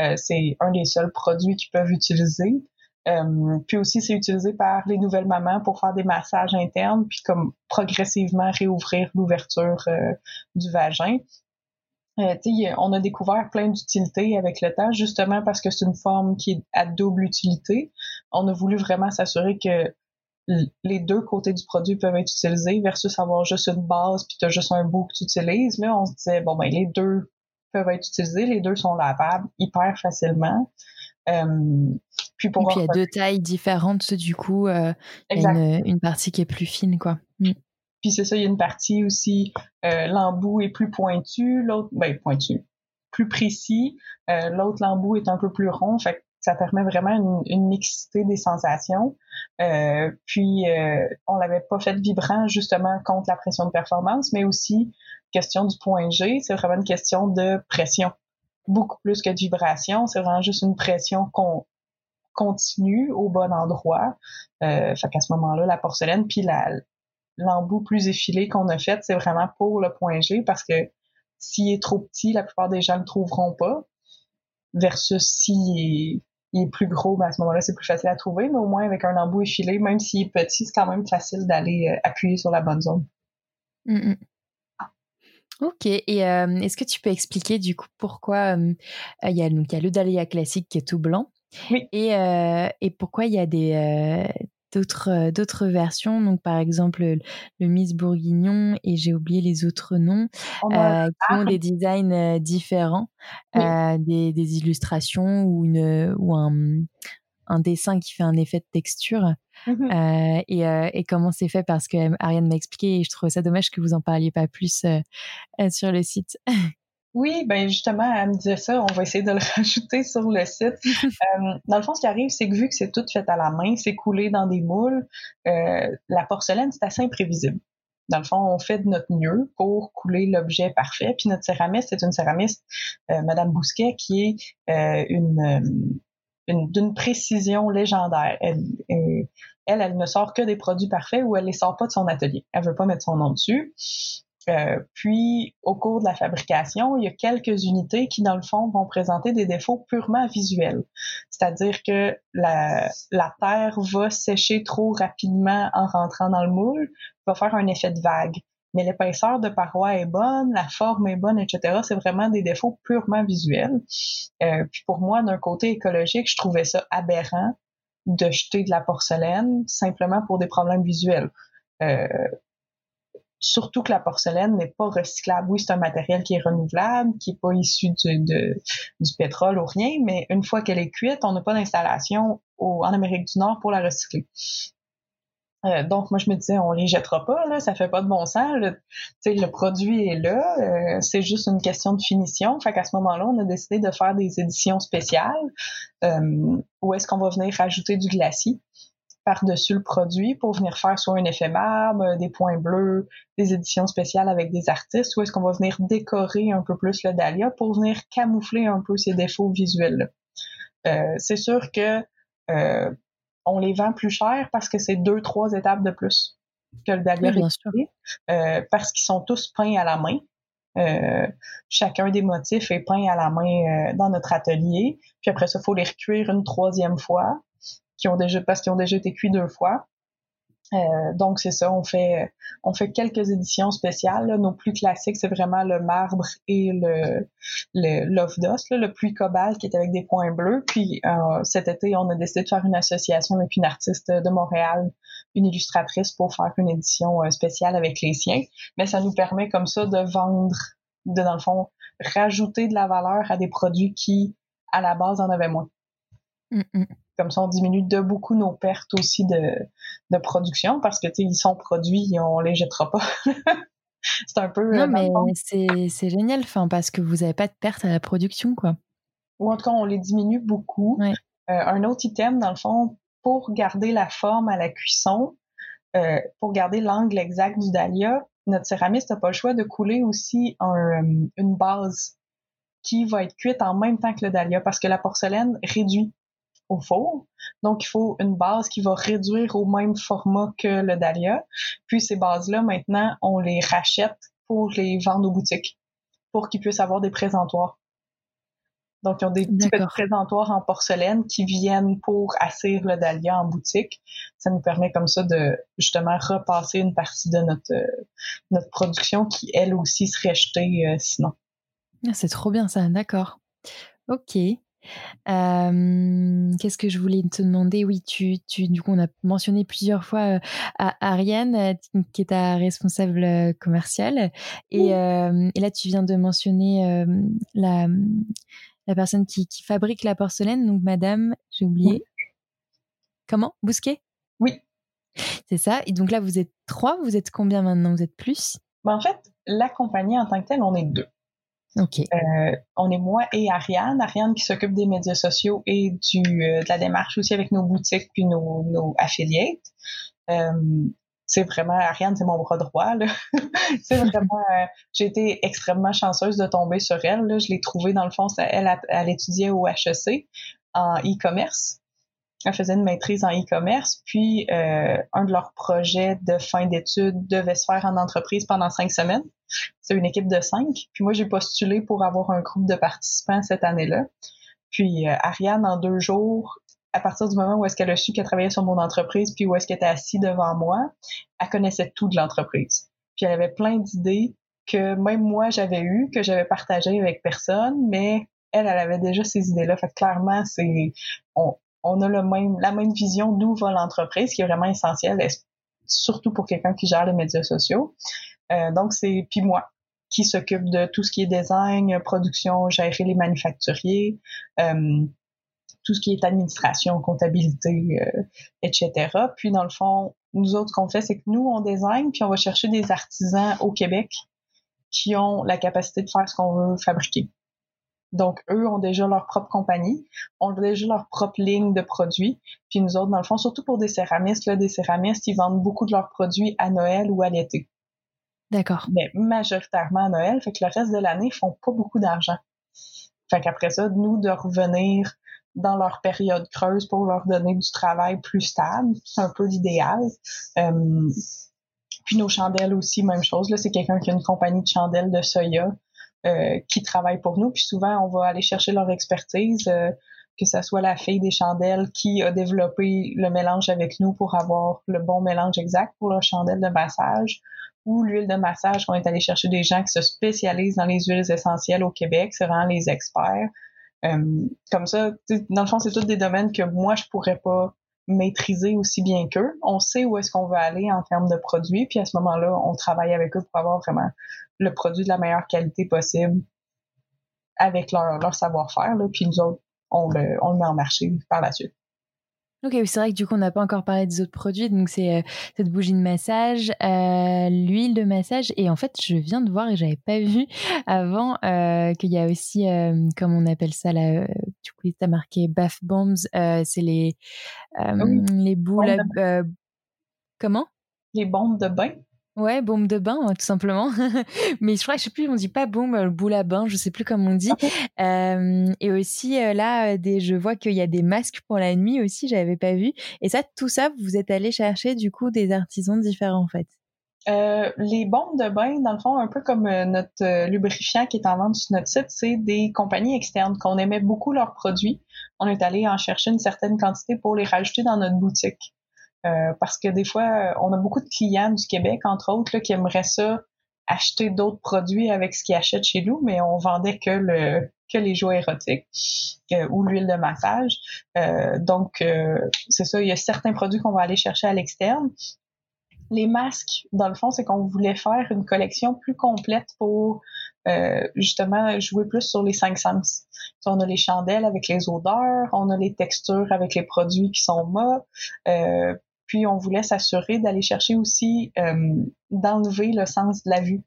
Euh, c'est un des seuls produits qu'ils peuvent utiliser. Euh, puis aussi, c'est utilisé par les nouvelles mamans pour faire des massages internes, puis comme progressivement réouvrir l'ouverture euh, du vagin. On a découvert plein d'utilités avec le temps, justement parce que c'est une forme qui est à double utilité. On a voulu vraiment s'assurer que les deux côtés du produit peuvent être utilisés versus avoir juste une base puis as juste un bout que tu utilises. Là, on se disait, bon, ben, les deux peuvent être utilisés, les deux sont lavables hyper facilement. Euh, puis pour Et puis il y a deux tailles différentes, du coup, euh, il y a une, une, partie qui est plus fine, quoi. Mm. Puis c'est ça, il y a une partie aussi, euh, l'embout est plus pointu, l'autre, ben pointu, plus précis. Euh, l'autre l'embout est un peu plus rond, fait que ça permet vraiment une, une mixité des sensations. Euh, puis euh, on l'avait pas fait vibrant justement contre la pression de performance, mais aussi question du point G, c'est vraiment une question de pression. Beaucoup plus que de vibration, c'est vraiment juste une pression qu'on continue au bon endroit. Euh, fait qu'à ce moment-là, la porcelaine puis l'embout plus effilé qu'on a fait, c'est vraiment pour le point G parce que s'il est trop petit, la plupart des gens le trouveront pas. Versus s'il est, plus gros, ben à ce moment-là, c'est plus facile à trouver, mais au moins avec un embout effilé, même s'il est petit, c'est quand même facile d'aller euh, appuyer sur la bonne zone. Mmh ok, et euh, est-ce que tu peux expliquer du coup pourquoi euh, il y, a, donc, il y a le dahlia classique qui est tout blanc oui. et, et pourquoi il y a des, d'autres euh, d'autres versions. Donc par exemple le, Miss Bourguignon et j'ai oublié les autres noms euh, qui ont des designs euh, différents des, des, illustrations ou une ou un, un dessin qui fait un effet de texture. Mmh et, et, comment c'est fait? Parce que Ariane m'a expliqué et je trouvais ça dommage que vous en parliez pas plus sur le site Oui, ben justement, elle me disait ça, on va essayer de le rajouter sur le site. euh, dans le fond, ce qui arrive, c'est que vu que c'est tout fait à la main, c'est coulé dans des moules, euh, la porcelaine, c'est assez imprévisible. Dans le fond, on fait de notre mieux pour couler l'objet parfait. Puis notre céramiste, c'est une céramiste, euh, Madame Bousquet, qui est une, une d'une précision légendaire. Elle, elle, elle, ne sort que des produits parfaits ou elle les sort pas de son atelier. Elle veut pas mettre son nom dessus. Euh, puis, au cours de la fabrication, il y a quelques unités qui, dans le fond, vont présenter des défauts purement visuels. C'est-à-dire que la, la terre va sécher trop rapidement en rentrant dans le moule, va faire un effet de vague. Mais l'épaisseur de paroi est bonne, la forme est bonne, etc. C'est vraiment des défauts purement visuels. Euh, puis pour moi, d'un côté écologique, je trouvais ça aberrant de jeter de la porcelaine simplement pour des problèmes visuels. Euh, surtout que la porcelaine n'est pas recyclable. Oui, c'est un matériel qui est renouvelable, qui est pas issu du pétrole ou rien, mais une fois qu'elle est cuite, on n'a pas d'installation en Amérique du Nord pour la recycler. Euh, donc moi je me disais on les jettera pas là, ça fait pas de bon sens. Le, le produit est là, euh, c'est juste une question de finition. Fait qu'à ce moment-là, on a décidé de faire des éditions spéciales euh, où est-ce qu'on va venir rajouter du glacis par-dessus le produit pour venir faire soit un effet marbre, des points bleus, des éditions spéciales avec des artistes, ou est-ce qu'on va venir décorer un peu plus le dahlia pour venir camoufler un peu ces défauts visuels. Euh, c'est sûr que euh, on les vend plus cher parce que c'est deux, trois étapes de plus que le dahlia euh, parce qu'ils sont tous peints à la main. chacun des motifs est peint à la main dans notre atelier. Puis après ça, il faut les recuire une troisième fois qui ont déjà parce qu'ils ont déjà été cuits deux fois. Euh, donc c'est ça, on fait on fait quelques éditions spéciales. Nos plus classiques, c'est vraiment le marbre et le le l'off-dos, le pluie cobalt qui est avec des points bleus. Puis euh, cet été, on a décidé de faire une association avec une artiste de Montréal, une illustratrice, pour faire une édition euh, spéciale avec les siens. Mais ça nous permet comme ça de vendre, de dans le fond rajouter de la valeur à des produits qui à la base en avaient moins. Mm, mm comme ça, on diminue de beaucoup nos pertes aussi de, de production parce que, tu sais, ils sont produits, on les jettera pas. c'est un peu. Non, euh, mais c'est génial, enfin, parce que vous n'avez pas de perte à la production, quoi. Ou en tout cas, on les diminue beaucoup. Euh, un autre item, dans le fond, pour garder la forme à la cuisson, euh, pour garder l'angle exact du dahlia, notre céramiste n'a pas le choix de couler aussi une base qui va être cuite en même temps que le dahlia parce que la porcelaine réduit au four. Donc, il faut une base qui va réduire au même format que le dahlia. Puis, ces bases-là, maintenant, on les rachète pour les vendre aux boutiques, pour qu'ils puissent avoir des présentoirs. Donc, ils ont des petits présentoirs en porcelaine qui viennent pour assir le dahlia en boutique. Ça nous permet comme ça de justement repasser une partie de notre, euh, notre production qui, elle aussi, serait jetée euh, sinon. Ah, c'est trop bien ça, d'accord. Ok. Qu'est-ce que je voulais te demander? Oui, tu, tu, du coup, on a mentionné plusieurs fois à Ariane, qui est ta responsable commerciale. Et, et, là, tu viens de mentionner la, la personne qui, fabrique la porcelaine, donc madame, j'ai oublié. Comment? Bousquet? Oui. C'est ça. Et donc là, vous êtes trois, vous êtes combien maintenant? Vous êtes plus? Ben, En fait, la compagnie en tant que telle, on est deux. Euh, on est moi et Ariane. Ariane qui s'occupe des médias sociaux et euh, de la démarche aussi avec nos boutiques puis nos, affiliates. Euh, c'est vraiment Ariane, c'est mon bras droit. c'est vraiment, j'ai été extrêmement chanceuse de tomber sur elle. Je l'ai trouvée dans le fond, elle, étudiait au HEC en e-commerce. Elle faisait une maîtrise en e-commerce, puis un de leurs projets de fin d'études devait se faire en entreprise pendant cinq semaines. C'est une équipe de cinq. Puis moi, j'ai postulé pour avoir un groupe de participants cette année-là. Puis euh, Ariane, en deux jours, à partir du moment où est-ce qu'elle a su qu'elle travaillait sur mon entreprise, puis où est-ce qu'elle était assise devant moi, elle connaissait tout de l'entreprise. Puis elle avait plein d'idées que même moi j'avais eues, que j'avais partagées avec personne, mais elle, elle avait déjà ces idées-là. Fait que clairement, c'est on, on a le même, la même vision d'où va l'entreprise, qui est vraiment essentielle, surtout pour quelqu'un qui gère les médias sociaux. Euh, donc c'est puis moi qui s'occupe de tout ce qui est design, production, gérer les manufacturiers. Euh, tout ce qui est administration, comptabilité, euh, etc. Puis dans le fond, nous autres, qu'on fait, c'est que nous, on design, puis on va chercher des artisans au Québec qui ont la capacité de faire ce qu'on veut fabriquer. Donc, eux ont déjà leur propre compagnie, ont déjà leur propre ligne de produits. Puis nous autres, dans le fond, surtout pour des céramistes, là, des céramistes, ils vendent beaucoup de leurs produits à Noël ou à l'été. D'accord. Mais majoritairement à Noël, fait que le reste de l'année, ils font pas beaucoup d'argent. Fait qu'après ça, nous, de revenir dans leur période creuse pour leur donner du travail plus stable. C'est un peu l'idéal. Puis nos chandelles aussi, même chose. Là, c'est quelqu'un qui a une compagnie de chandelles de soya euh, qui travaille pour nous. Puis souvent, on va aller chercher leur expertise, euh, que ce soit la fille des chandelles qui a développé le mélange avec nous pour avoir le bon mélange exact pour leur chandelle de massage ou l'huile de massage, on est allé chercher des gens qui se spécialisent dans les huiles essentielles au Québec, c'est vraiment les experts. Euh, comme ça, dans le fond, c'est tous des domaines que moi, je pourrais pas maîtriser aussi bien qu'eux. On sait où est-ce qu'on veut aller en termes de produits, puis à ce moment-là, on travaille avec eux pour avoir vraiment le produit de la meilleure qualité possible avec leur, savoir-faire, puis nous autres, on le met en marché par la suite. Ok, c'est vrai que du coup, on n'a pas encore parlé des autres produits. Donc, c'est euh, cette bougie de massage, euh, l'huile de massage. Et en fait, je viens de voir et j'avais pas vu avant euh, qu'il y a aussi, comme on appelle ça là, du coup, as marqué bath bombs. c'est les, les boules. comment? Les bombes de bain. Ouais, bombe de bain, tout simplement. Mais je crois, je sais plus, on dit pas bombe, euh, boule à bain, je sais plus comment on dit. Euh, et aussi, euh, là, des, je vois qu'il y a des masques pour la nuit aussi, j'avais pas vu. Et ça, tout ça, vous êtes allé chercher, du coup, des artisans différents, en fait? les bombes de bain, dans le fond, un peu comme notre lubrifiant qui est en vente sur notre site, c'est des compagnies externes qu'on aimait beaucoup leurs produits. On est allé en chercher une certaine quantité pour les rajouter dans notre boutique. Euh, parce que des fois, on a beaucoup de clients du Québec, entre autres, qui aimeraient ça acheter d'autres produits avec ce qu'ils achètent chez nous, mais on vendait que le que les jouets érotiques euh, ou l'huile de massage. Euh, donc, c'est ça, il y a certains produits qu'on va aller chercher à l'externe. Les masques, dans le fond, c'est qu'on voulait faire une collection plus complète pour justement jouer plus sur les cinq sens. on a les chandelles avec les odeurs, on a les textures avec les produits qui sont mâts, puis on voulait s'assurer d'aller chercher aussi euh, d'enlever le sens de la vue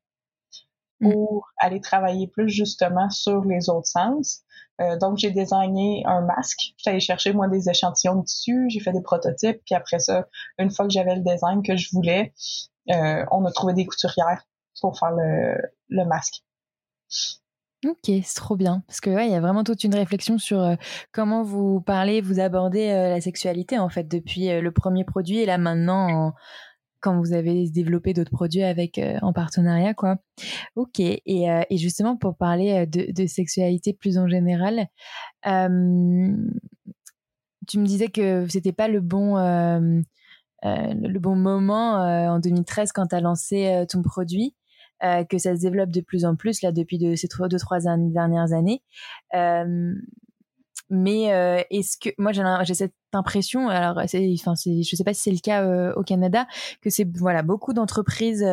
mm. pour aller travailler plus justement sur les autres sens. Euh, donc j'ai désigné un masque. J'ai allé chercher moi des échantillons de tissu, j'ai fait des prototypes, puis après ça, une fois que j'avais le design que je voulais, euh, on a trouvé des couturières pour faire le, le masque. Ok, c'est trop bien. Parce que ouais, il y a vraiment toute une réflexion sur euh, comment vous parlez, vous abordez euh, la sexualité en fait depuis euh, le premier produit et là maintenant quand vous avez développé d'autres produits avec en partenariat, quoi. Ok. Et, et justement, pour parler de, de, sexualité plus en général, tu me disais que c'était pas le bon le bon moment en 2013 quand tu as lancé ton produit. Euh, que ça se développe de plus en plus là depuis de, ces trois, deux trois dernières années. Euh, mais euh, est-ce que moi j'ai cette impression alors enfin je sais pas si c'est le cas au Canada que c'est voilà beaucoup d'entreprises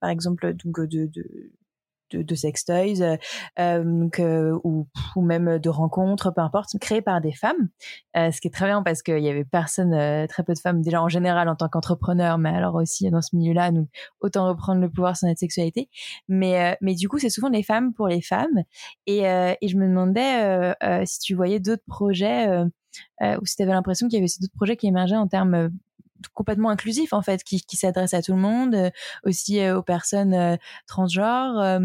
par exemple donc de, de de, de sextoys, euh, euh, euh, ou, même de rencontres, peu importe, créées par des femmes. ce qui est très bien parce qu'il y avait personne, très peu de femmes déjà en général en tant qu'entrepreneur, mais alors aussi dans ce milieu-là, autant reprendre le pouvoir sur notre sexualité. Mais, mais du coup, c'est souvent les femmes pour les femmes. Et, et je me demandais si tu voyais d'autres projets ou si tu avais l'impression qu'il y avait d'autres projets qui émergeaient en termes complètement inclusif en fait, qui, qui s'adresse à tout le monde, euh, aussi euh, aux personnes euh, transgenres.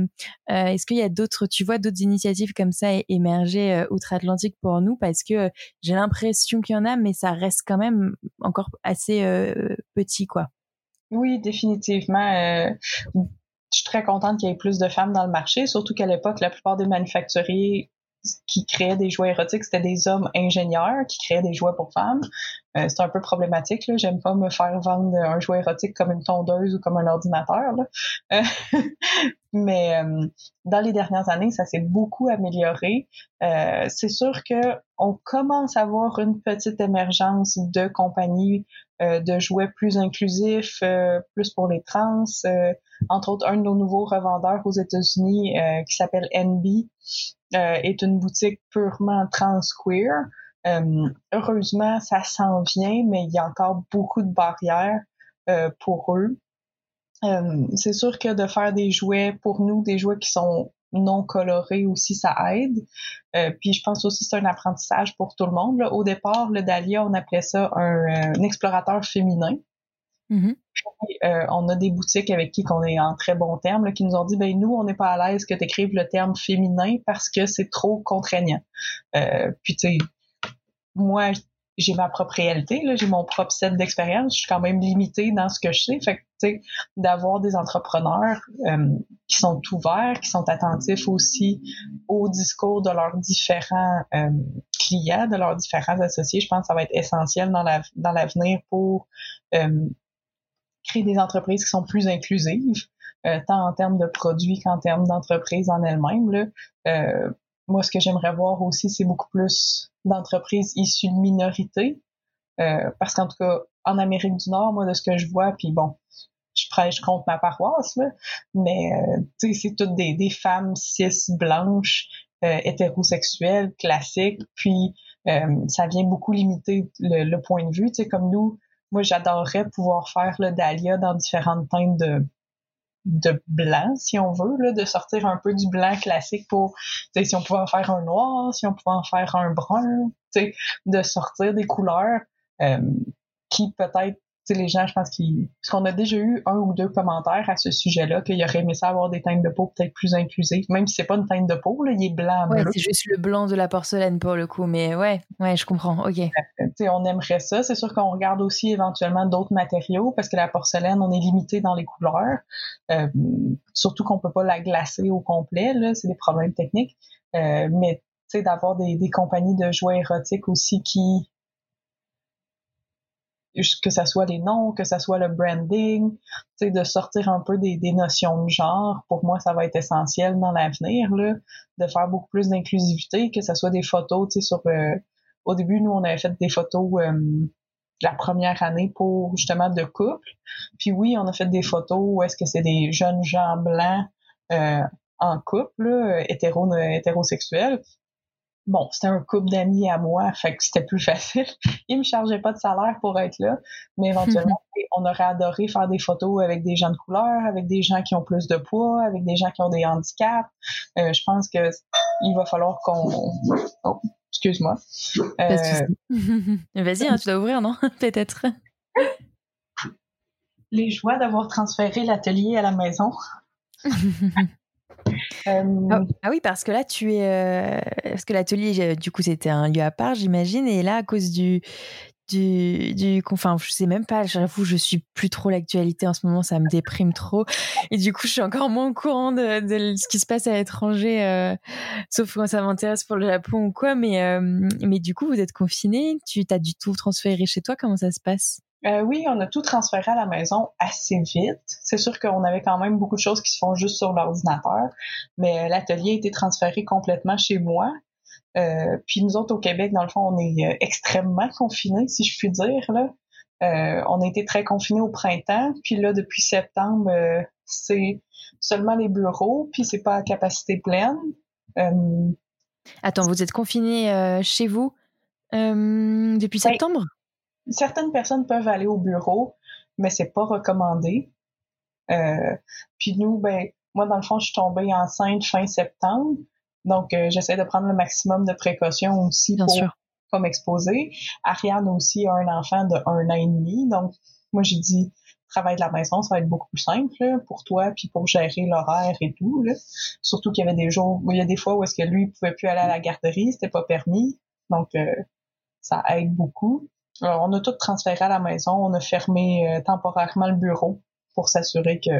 Est-ce qu'il y a d'autres, tu vois, d'autres initiatives comme ça émerger outre-Atlantique pour nous? Parce que j'ai l'impression qu'il y en a, mais ça reste quand même encore assez petit, quoi. Oui, définitivement. je suis très contente qu'il y ait plus de femmes dans le marché, surtout qu'à l'époque, la plupart des manufacturiers qui créaient des jouets érotiques, c'était des hommes ingénieurs qui créaient des jouets pour femmes. Euh, c'est un peu problématique. Là. J'aime pas me faire vendre un jouet érotique comme une tondeuse ou comme un ordinateur. Là. Euh, mais euh, dans les dernières années, ça s'est beaucoup amélioré. c'est sûr que on commence à voir une petite émergence de compagnies de jouets plus inclusifs, plus pour les trans. entre autres, un de nos nouveaux revendeurs aux États-Unis qui s'appelle NB est une boutique purement trans queer. Euh, heureusement, ça s'en vient, mais il y a encore beaucoup de barrières euh, pour eux. Euh, c'est sûr que de faire des jouets pour nous, des jouets qui sont non colorés aussi, ça aide. puis je pense aussi que c'est un apprentissage pour tout le monde. Au départ, le Dahlia, on appelait ça un, explorateur féminin. Mm-hmm. on a des boutiques avec qui on est en très bon terme qui nous ont dit ben nous on n'est pas à l'aise que tu écrives le terme féminin parce que c'est trop contraignant. puis tu sais moi, j'ai ma propre réalité, j'ai mon propre set d'expérience, je suis quand même limitée dans ce que je sais. Fait tu sais, d'avoir des entrepreneurs euh, qui sont ouverts, qui sont attentifs aussi au discours de leurs différents euh, clients, de leurs différents associés, je pense que ça va être essentiel dans la dans l'avenir pour euh, créer des entreprises qui sont plus inclusives, tant en termes de produits qu'en termes d'entreprises en elles-mêmes. Moi, ce que j'aimerais voir aussi, c'est beaucoup plus d'entreprises issues de minorités. Euh, parce qu'en tout cas, en Amérique du Nord, moi, de ce que je vois, puis bon, je prêche contre ma paroisse, là, mais euh, tu sais, c'est toutes des, des femmes cis blanches, euh, hétérosexuelles, classiques, puis euh, ça vient beaucoup limiter le, le point de vue. Tu sais, comme nous, moi, j'adorerais pouvoir faire le Dahlia dans différentes teintes de, de blanc, si on veut, là, de sortir un peu du blanc classique pour, si on pouvait en faire un noir, si on pouvait en faire un brun, de sortir des couleurs euh, qui peut-être les gens, je pense qu'ils. Parce qu'on a déjà eu un ou deux commentaires à ce sujet-là, qu'il aurait aimé ça avoir des teintes de peau peut-être plus inclusives, même si c'est pas une teinte de peau, là, il est blanc. Ouais, c'est juste le blanc de la porcelaine pour le coup, mais ouais, ouais, je comprends, ok. on aimerait ça. C'est sûr qu'on regarde aussi éventuellement d'autres matériaux, parce que la porcelaine, on est limité dans les couleurs. Euh, surtout qu'on peut pas la glacer au complet, là, c'est des problèmes techniques. Euh, mais d'avoir des, des compagnies de jouets érotiques aussi qui que ça soit les noms, que ça soit le branding, de sortir un peu des, notions de genre, pour moi, ça va être essentiel dans l'avenir, de faire beaucoup plus d'inclusivité, que ça soit des photos, sur... Euh, au début, nous, on avait fait des photos euh, la première année pour, justement, de couple. Puis oui, on a fait des photos où est-ce que c'est des jeunes gens blancs euh, en couple, hétéro, hétérosexuels, bon, c'était un couple d'amis à moi, fait que c'était plus facile. Ils me chargeaient pas de salaire pour être là, mais éventuellement, on aurait adoré faire des photos avec des gens de couleur, avec des gens qui ont plus de poids, avec des gens qui ont des handicaps. Euh, je pense que il va falloir qu'on... Oh, excuse-moi. Euh... Vas-y, hein, tu dois ouvrir, non? Peut-être. Les joies d'avoir transféré l'atelier à la maison. Euh, ah, ah, oui, parce que là, tu es. Euh, parce que l'atelier, du coup, c'était un lieu à part, j'imagine. Et là, à cause du, du, du, enfin, je sais même pas, j'avoue, je suis plus trop l'actualité en ce moment, ça me déprime trop. Et du coup, je suis encore moins au courant de, de ce qui se passe à l'étranger, euh, sauf quand ça m'intéresse pour le Japon ou quoi. Mais, euh, mais du coup, vous êtes confiné, tu t'as du tout transféré chez toi, comment ça se passe? Euh, oui, on a tout transféré à la maison assez vite. C'est sûr qu'on avait quand même beaucoup de choses qui se font juste sur l'ordinateur, mais l'atelier a été transféré complètement chez moi. Euh, puis nous autres au Québec, dans le fond, on est euh, extrêmement confinés, si je puis dire. Là. Euh, on a été très confinés au printemps, puis là, depuis septembre, c'est seulement les bureaux, puis c'est pas à capacité pleine. Attends, vous êtes confinés chez vous depuis ben, septembre? Certaines personnes peuvent aller au bureau, mais c'est pas recommandé. puis nous, ben, moi, dans le fond, je suis tombée enceinte fin septembre. Donc, euh, j'essaie de prendre le maximum de précautions aussi pour pas m'exposer. Ariane aussi a un enfant de un an et demi. Donc, moi, j'ai dit, travail de la maison, ça va être beaucoup plus simple pour toi, puis pour gérer l'horaire et tout. Surtout qu'il y avait des jours, où il y a des fois où est-ce que lui il pouvait plus aller à la garderie, c'était pas permis. Donc, euh, ça aide beaucoup. Alors, on a tout transféré à la maison. On a fermé euh, temporairement le bureau pour s'assurer que,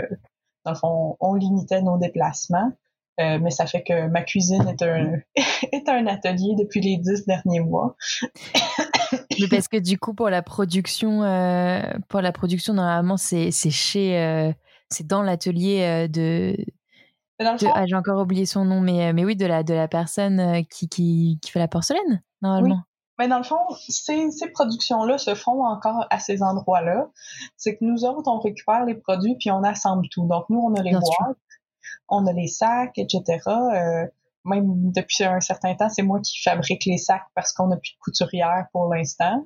dans le fond, on limitait nos déplacements. Euh, mais ça fait que ma cuisine est un, est un atelier depuis les dix derniers mois. mais parce que du coup, pour la production, euh, pour la production, normalement, c'est, c'est chez, c'est dans l'atelier de. ah, j'ai encore oublié son nom, mais, mais oui, de la, de la personne qui, qui, qui fait la porcelaine, normalement. Mais dans le fond, ces, ces productions-là se font encore à ces endroits-là. C'est que nous autres, on récupère les produits puis on assemble tout. Donc, nous, on a les boîtes on a les sacs, etc. Euh, même depuis un certain temps, c'est moi qui fabrique les sacs parce qu'on n'a plus de couturière pour l'instant.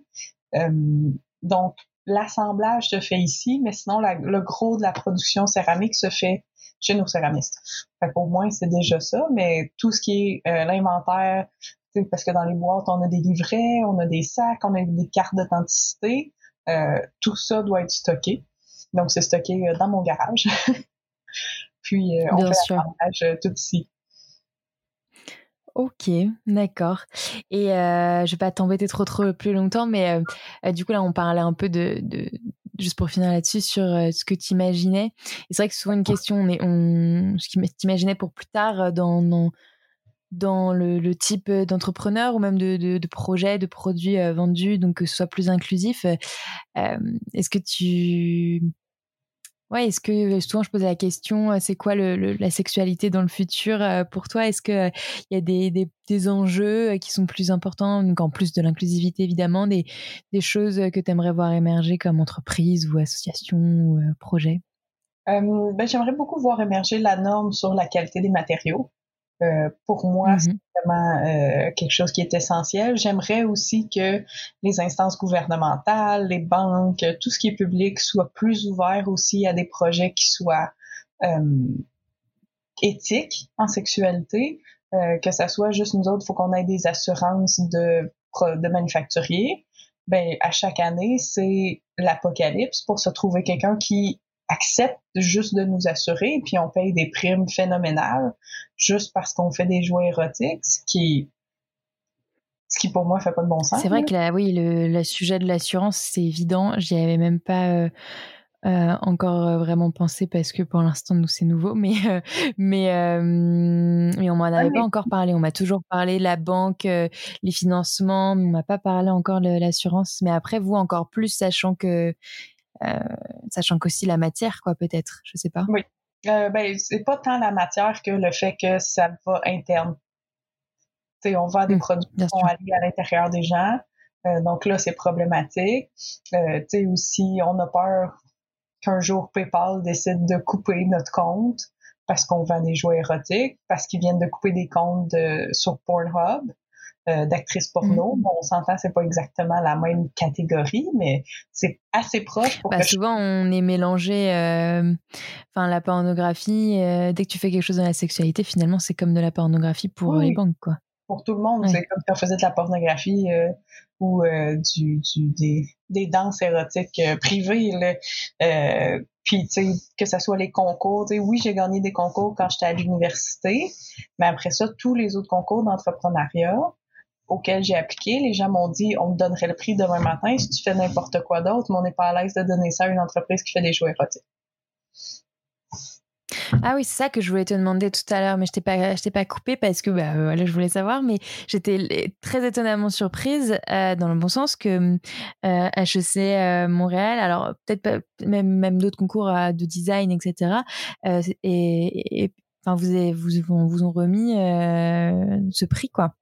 Euh, donc, l'assemblage se fait ici, mais sinon, le gros de la production céramique se fait chez nos céramistes. Fait au moins, c'est déjà ça, mais tout ce qui est euh, l'inventaire, parce que dans les boîtes, on a des livrets, on a des sacs, on a des cartes d'authenticité, tout ça doit être stocké. Donc, c'est stocké dans mon garage. puis euh, on fait sûr. Euh, tout ici. Ok, d'accord. Et euh, je vais pas t'embêter trop trop plus longtemps, mais du coup là on parlait un peu de, juste pour finir là-dessus sur ce que tu imaginais. C'est vrai que souvent une question, on est, on, ce que tu pour plus tard dans, dans, dans le, type d'entrepreneur ou même de, de, de projet, de produits vendus, donc que ce soit plus inclusif. Est-ce que tu Ouais, est-ce que souvent je posais la question, euh, c'est quoi la sexualité dans le futur euh, pour toi? Est-ce qu'il il y a des, enjeux euh, qui sont plus importants, donc en plus de l'inclusivité évidemment, des, des choses que tu aimerais voir émerger comme entreprise ou association ou projet? Ben, J'aimerais beaucoup voir émerger la norme sur la qualité des matériaux. Euh, pour moi, c'est mmh vraiment euh, quelque chose qui est essentiel. J'aimerais aussi que les instances gouvernementales, les banques, tout ce qui est public soit plus ouvert aussi à des projets qui soient euh, éthiques en sexualité, que ça soit juste nous autres, il faut qu'on ait des assurances de, de manufacturiers. Ben, à chaque année, c'est l'apocalypse pour se trouver quelqu'un qui accepte juste de nous assurer, puis on paye des primes phénoménales juste parce qu'on fait des jouets érotiques, ce qui ce qui pour moi fait pas de bon sens. C'est vrai que là, oui, le, sujet de l'assurance, c'est évident. J'y avais même pas euh, euh, encore euh, vraiment pensé parce que pour l'instant nous c'est nouveau, mais mais mais on m'en avait pas encore parlé. On m'a toujours parlé de la banque, les financements, mais on m'a pas parlé encore de l'assurance. Mais après vous encore plus, sachant que sachant qu'aussi la matière, quoi, peut-être, je sais pas. Oui. Euh, ben, c'est pas tant la matière que le fait que ça va interne. sais, on vend des mmh, produits qui vont aller à l'intérieur des gens. Euh, donc là, c'est problématique. Euh, sais aussi, on a peur qu'un jour PayPal décide de couper notre compte parce qu'on vend des jouets érotiques, parce qu'ils viennent de couper des comptes de, sur Pornhub. Euh, d'actrices porno. Mm. Bon, on s'entend, c'est pas exactement la même catégorie, mais c'est assez proche. Pour bah, souvent, on est mélangé. Euh, enfin, la pornographie. Euh, dès que tu fais quelque chose dans la sexualité, finalement, c'est comme de la pornographie pour les banques, quoi. Pour tout le monde, c'est comme si on faisait de la pornographie ou du, du, des, des danses érotiques privées. Là. Puis, tu sais, que ce soit les concours, tu sais, oui, j'ai gagné des concours quand j'étais à l'université, mais après ça, tous les autres concours d'entrepreneuriat, auquel j'ai appliqué, les gens m'ont dit on te donnerait le prix demain matin si tu fais n'importe quoi d'autre, mais on n'est pas à l'aise de donner ça à une entreprise qui fait des jouets érotiques. Ah oui, c'est ça que je voulais te demander tout à l'heure, mais je t'ai pas, t'ai pas coupé parce que bah, voilà, je voulais savoir, mais j'étais très étonnamment surprise euh, dans le bon sens que euh, HEC euh, Montréal, alors peut-être même, même d'autres concours de design, etc. et, enfin, vous, avez, vous, vous ont remis ce prix, quoi.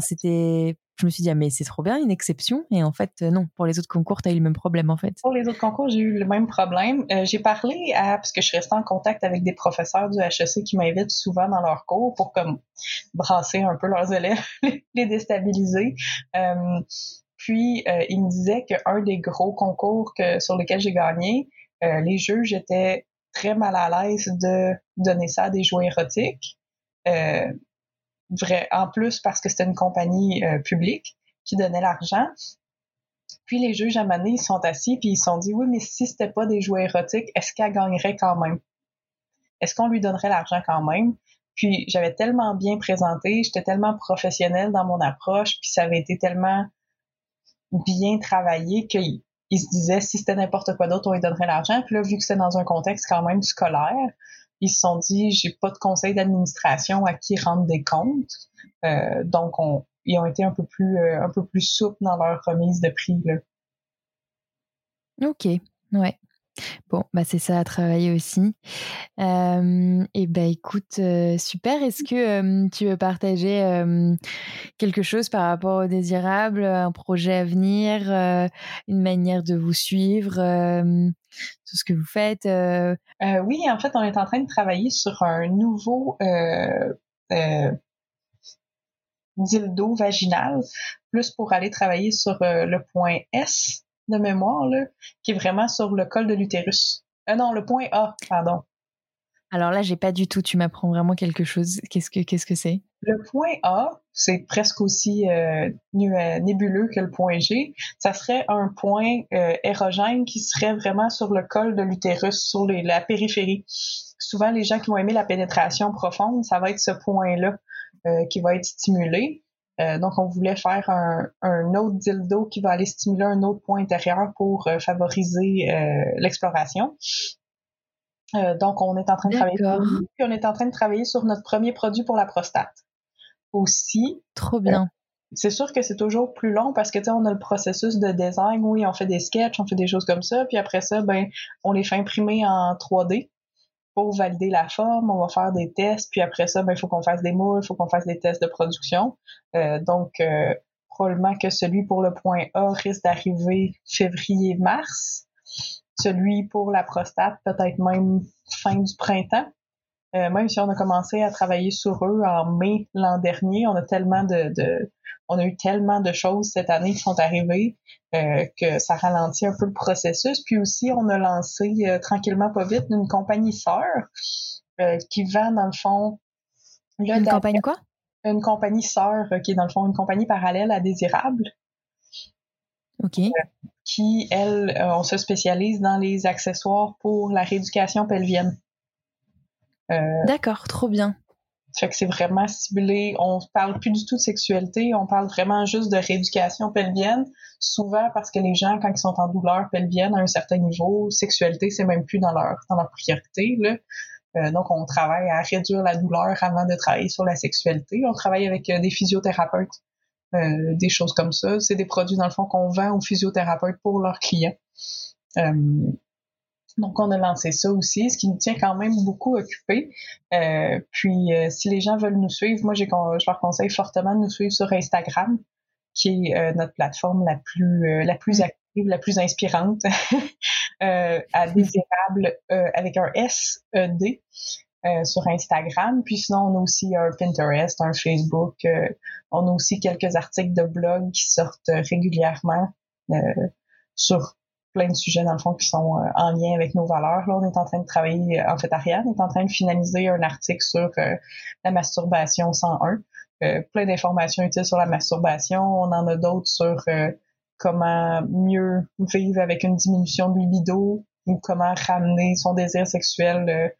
C'était je me suis dit, ah, mais c'est trop bien, une exception. Et en fait, euh, non, pour les autres concours, tu as eu le même problème, en fait. Pour les autres concours, j'ai eu le même problème. Euh, j'ai parlé à, parce que je suis restée en contact avec des professeurs du HEC qui m'invitent souvent dans leurs cours pour comme brasser un peu leurs élèves, les déstabiliser. Euh, puis, ils me disaient qu'un des gros concours sur lesquels j'ai gagné, les juges étaient très mal à l'aise de donner ça à des jouets érotiques. En plus parce que c'était une compagnie euh, publique qui donnait l'argent. Puis les juges à ils sont assis puis ils se sont dit oui, mais si c'était pas des jouets érotiques, est-ce qu'elle gagnerait quand même? Est-ce qu'on lui donnerait l'argent quand même? Puis j'avais tellement bien présenté, j'étais tellement professionnelle dans mon approche, puis ça avait été tellement bien travaillé qu'il se disait si c'était n'importe quoi d'autre, on lui donnerait l'argent. Puis là, vu que c'était dans un contexte quand même scolaire, ils se sont dit j'ai pas de conseil d'administration à qui rendre des comptes. Euh, donc on, ils ont été un peu plus euh, un peu plus souples dans leur remise de prix là. Ok, ouais. Bon, bah c'est ça à travailler aussi. Euh, et bah écoute, super. Est-ce que tu veux partager quelque chose par rapport au désirable, un projet à venir, une manière de vous suivre, tout ce que vous faites Oui, en fait, on est en train de travailler sur un nouveau dildo vaginal, plus pour aller travailler sur le point S de mémoire, là, qui est vraiment sur le col de l'utérus. Euh, non, le point A, pardon. Alors là, j'ai pas du tout. Tu m'apprends vraiment quelque chose. Qu'est-ce que qu'est-ce que c'est? Le point A, c'est presque aussi euh, euh, nébuleux que le point G. Ça serait un point euh, érogène qui serait vraiment sur le col de l'utérus, sur les, la périphérie. Souvent, les gens qui vont aimer la pénétration profonde, ça va être ce point-là euh, qui va être stimulé. Euh, donc, on voulait faire un, un, autre dildo qui va aller stimuler un autre point intérieur pour euh, favoriser euh, l'exploration. donc, on est en train de travailler puis on est en train de travailler sur notre premier produit pour la prostate aussi. Trop bien. c'est sûr que c'est toujours plus long parce que tu sais, on a le processus de design, oui, on fait des sketchs, on fait des choses comme ça, puis après ça, ben, on les fait imprimer en 3D pour valider la forme, on va faire des tests, puis après ça, ben, il faut qu'on fasse des moules, il faut qu'on fasse des tests de production. Euh, donc, euh, probablement que celui pour le point A risque d'arriver février-mars. Celui pour la prostate, peut-être même fin du printemps. Euh, même si on a commencé à travailler sur eux en mai l'an dernier, on a tellement de, de, on a eu tellement de choses cette année qui sont arrivées euh, que ça ralentit un peu le processus. Puis aussi, on a lancé euh, tranquillement pas vite une compagnie sœur qui vend dans le fond. une compagnie quoi? Une compagnie sœur qui est dans le fond une compagnie parallèle à Désirable. Ok. qui, elle, on se spécialise dans les accessoires pour la rééducation pelvienne. D'accord, trop bien. Fait que c'est vraiment ciblé. On parle plus du tout de sexualité, on parle vraiment juste de rééducation pelvienne. Souvent parce que les gens, quand ils sont en douleur pelvienne à un certain niveau, sexualité, c'est même plus dans leur, dans leur priorité. Là. Euh, donc, on travaille à réduire la douleur avant de travailler sur la sexualité. On travaille avec euh, des physiothérapeutes, euh, des choses comme ça. C'est des produits, dans le fond, qu'on vend aux physiothérapeutes pour leurs clients. Donc, on a lancé ça aussi, ce qui nous tient quand même beaucoup occupés. Euh, puis, euh, si les gens veulent nous suivre, moi, j'ai, je leur conseille fortement de nous suivre sur Instagram, qui est euh, notre plateforme la plus, la plus active, la plus inspirante, à désirable avec un S E D. sur Instagram. Puis sinon, on a aussi un Pinterest, un Facebook. on a aussi quelques articles de blog qui sortent régulièrement sur plein de sujets, dans le fond, qui sont euh, en lien avec nos valeurs. Là, on est en train de travailler, euh, en fait, Ariane est en train de finaliser un article sur euh, la masturbation 101. plein d'informations utiles sur la masturbation. On en a d'autres sur comment mieux vivre avec une diminution de libido ou comment ramener son désir sexuel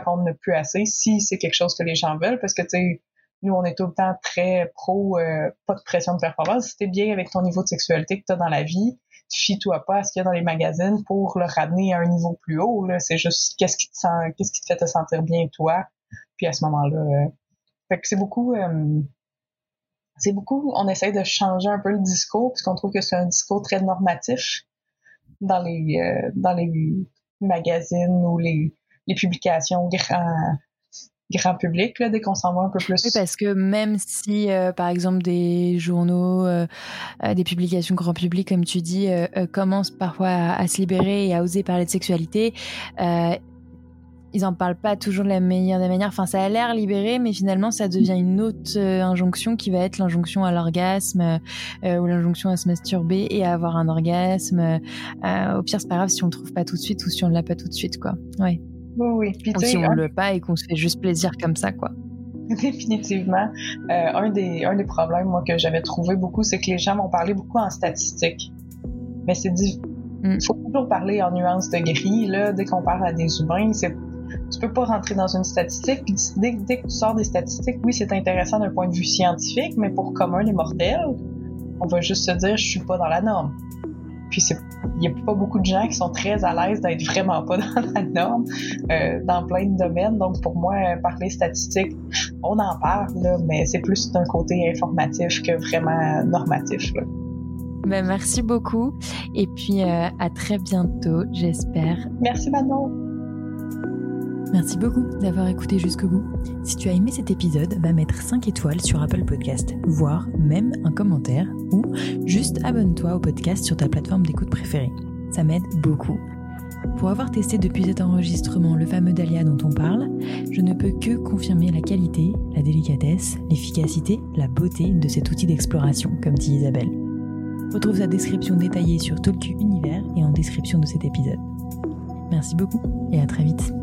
quand on n'a plus assez, si c'est quelque chose que les gens veulent, parce que, tu sais, Nous, on est tout le temps très pro, euh, pas de pression de performance. Si t'es bien avec ton niveau de sexualité que t'as dans la vie, fie-toi pas à ce qu'il y a dans les magazines pour le ramener à un niveau plus haut. C'est juste qu'est-ce qui te fait te sentir bien toi? Puis à ce moment-là, euh, fait que c'est beaucoup, euh, c'est beaucoup. On essaie de changer un peu le discours puisqu'on trouve que c'est un discours très normatif dans les euh, dans les magazines ou les les publications grand grand public là, dès qu'on s'en va un peu plus. Oui, parce que même si, euh, par exemple, des journaux, euh, euh, des publications grand public, comme tu dis, commencent parfois à, se libérer et à oser parler de sexualité, ils en parlent pas toujours de la meilleure des manières. Enfin, ça a l'air libéré, mais finalement, ça devient une autre injonction qui va être l'injonction à l'orgasme ou l'injonction à se masturber et à avoir un orgasme. au pire, c'est pas grave si on le trouve pas tout de suite ou si on l'a pas tout de suite, quoi. Ouais. Oui, oui. Ou si on le pas et qu'on se fait juste plaisir comme ça, quoi. Définitivement. Euh, un, des, un des problèmes, moi, que j'avais trouvé beaucoup, c'est que les gens m'ont parlé beaucoup en statistiques. Mais c'est dit, il mm. faut toujours parler en nuances de gris, là, dès qu'on parle à des humains, c'est tu peux pas rentrer dans une statistique. dès, dès, que tu sors des statistiques, oui, c'est intéressant d'un point de vue scientifique, mais pour commun des mortels, on va juste se dire, je suis pas dans la norme. Puis il n'y a pas beaucoup de gens qui sont très à l'aise d'être vraiment pas dans la norme euh, dans plein de domaines. Donc pour moi, parler statistique, on en parle, mais c'est plus d'un côté informatif que vraiment normatif. Ben, merci beaucoup et puis euh, à très bientôt, j'espère. Merci Manon. Merci beaucoup d'avoir écouté jusqu'au bout. Si tu as aimé cet épisode, va mettre 5 étoiles sur Apple Podcast, voire même un commentaire ou juste abonne-toi au podcast sur ta plateforme d'écoute préférée. Ça m'aide beaucoup. Pour avoir testé depuis cet enregistrement le fameux Dahlia dont on parle, je ne peux que confirmer la qualité, la délicatesse, l'efficacité, la beauté de cet outil d'exploration, comme dit Isabelle. Retrouve sa description détaillée sur Talk Univers et en description de cet épisode. Merci beaucoup et à très vite.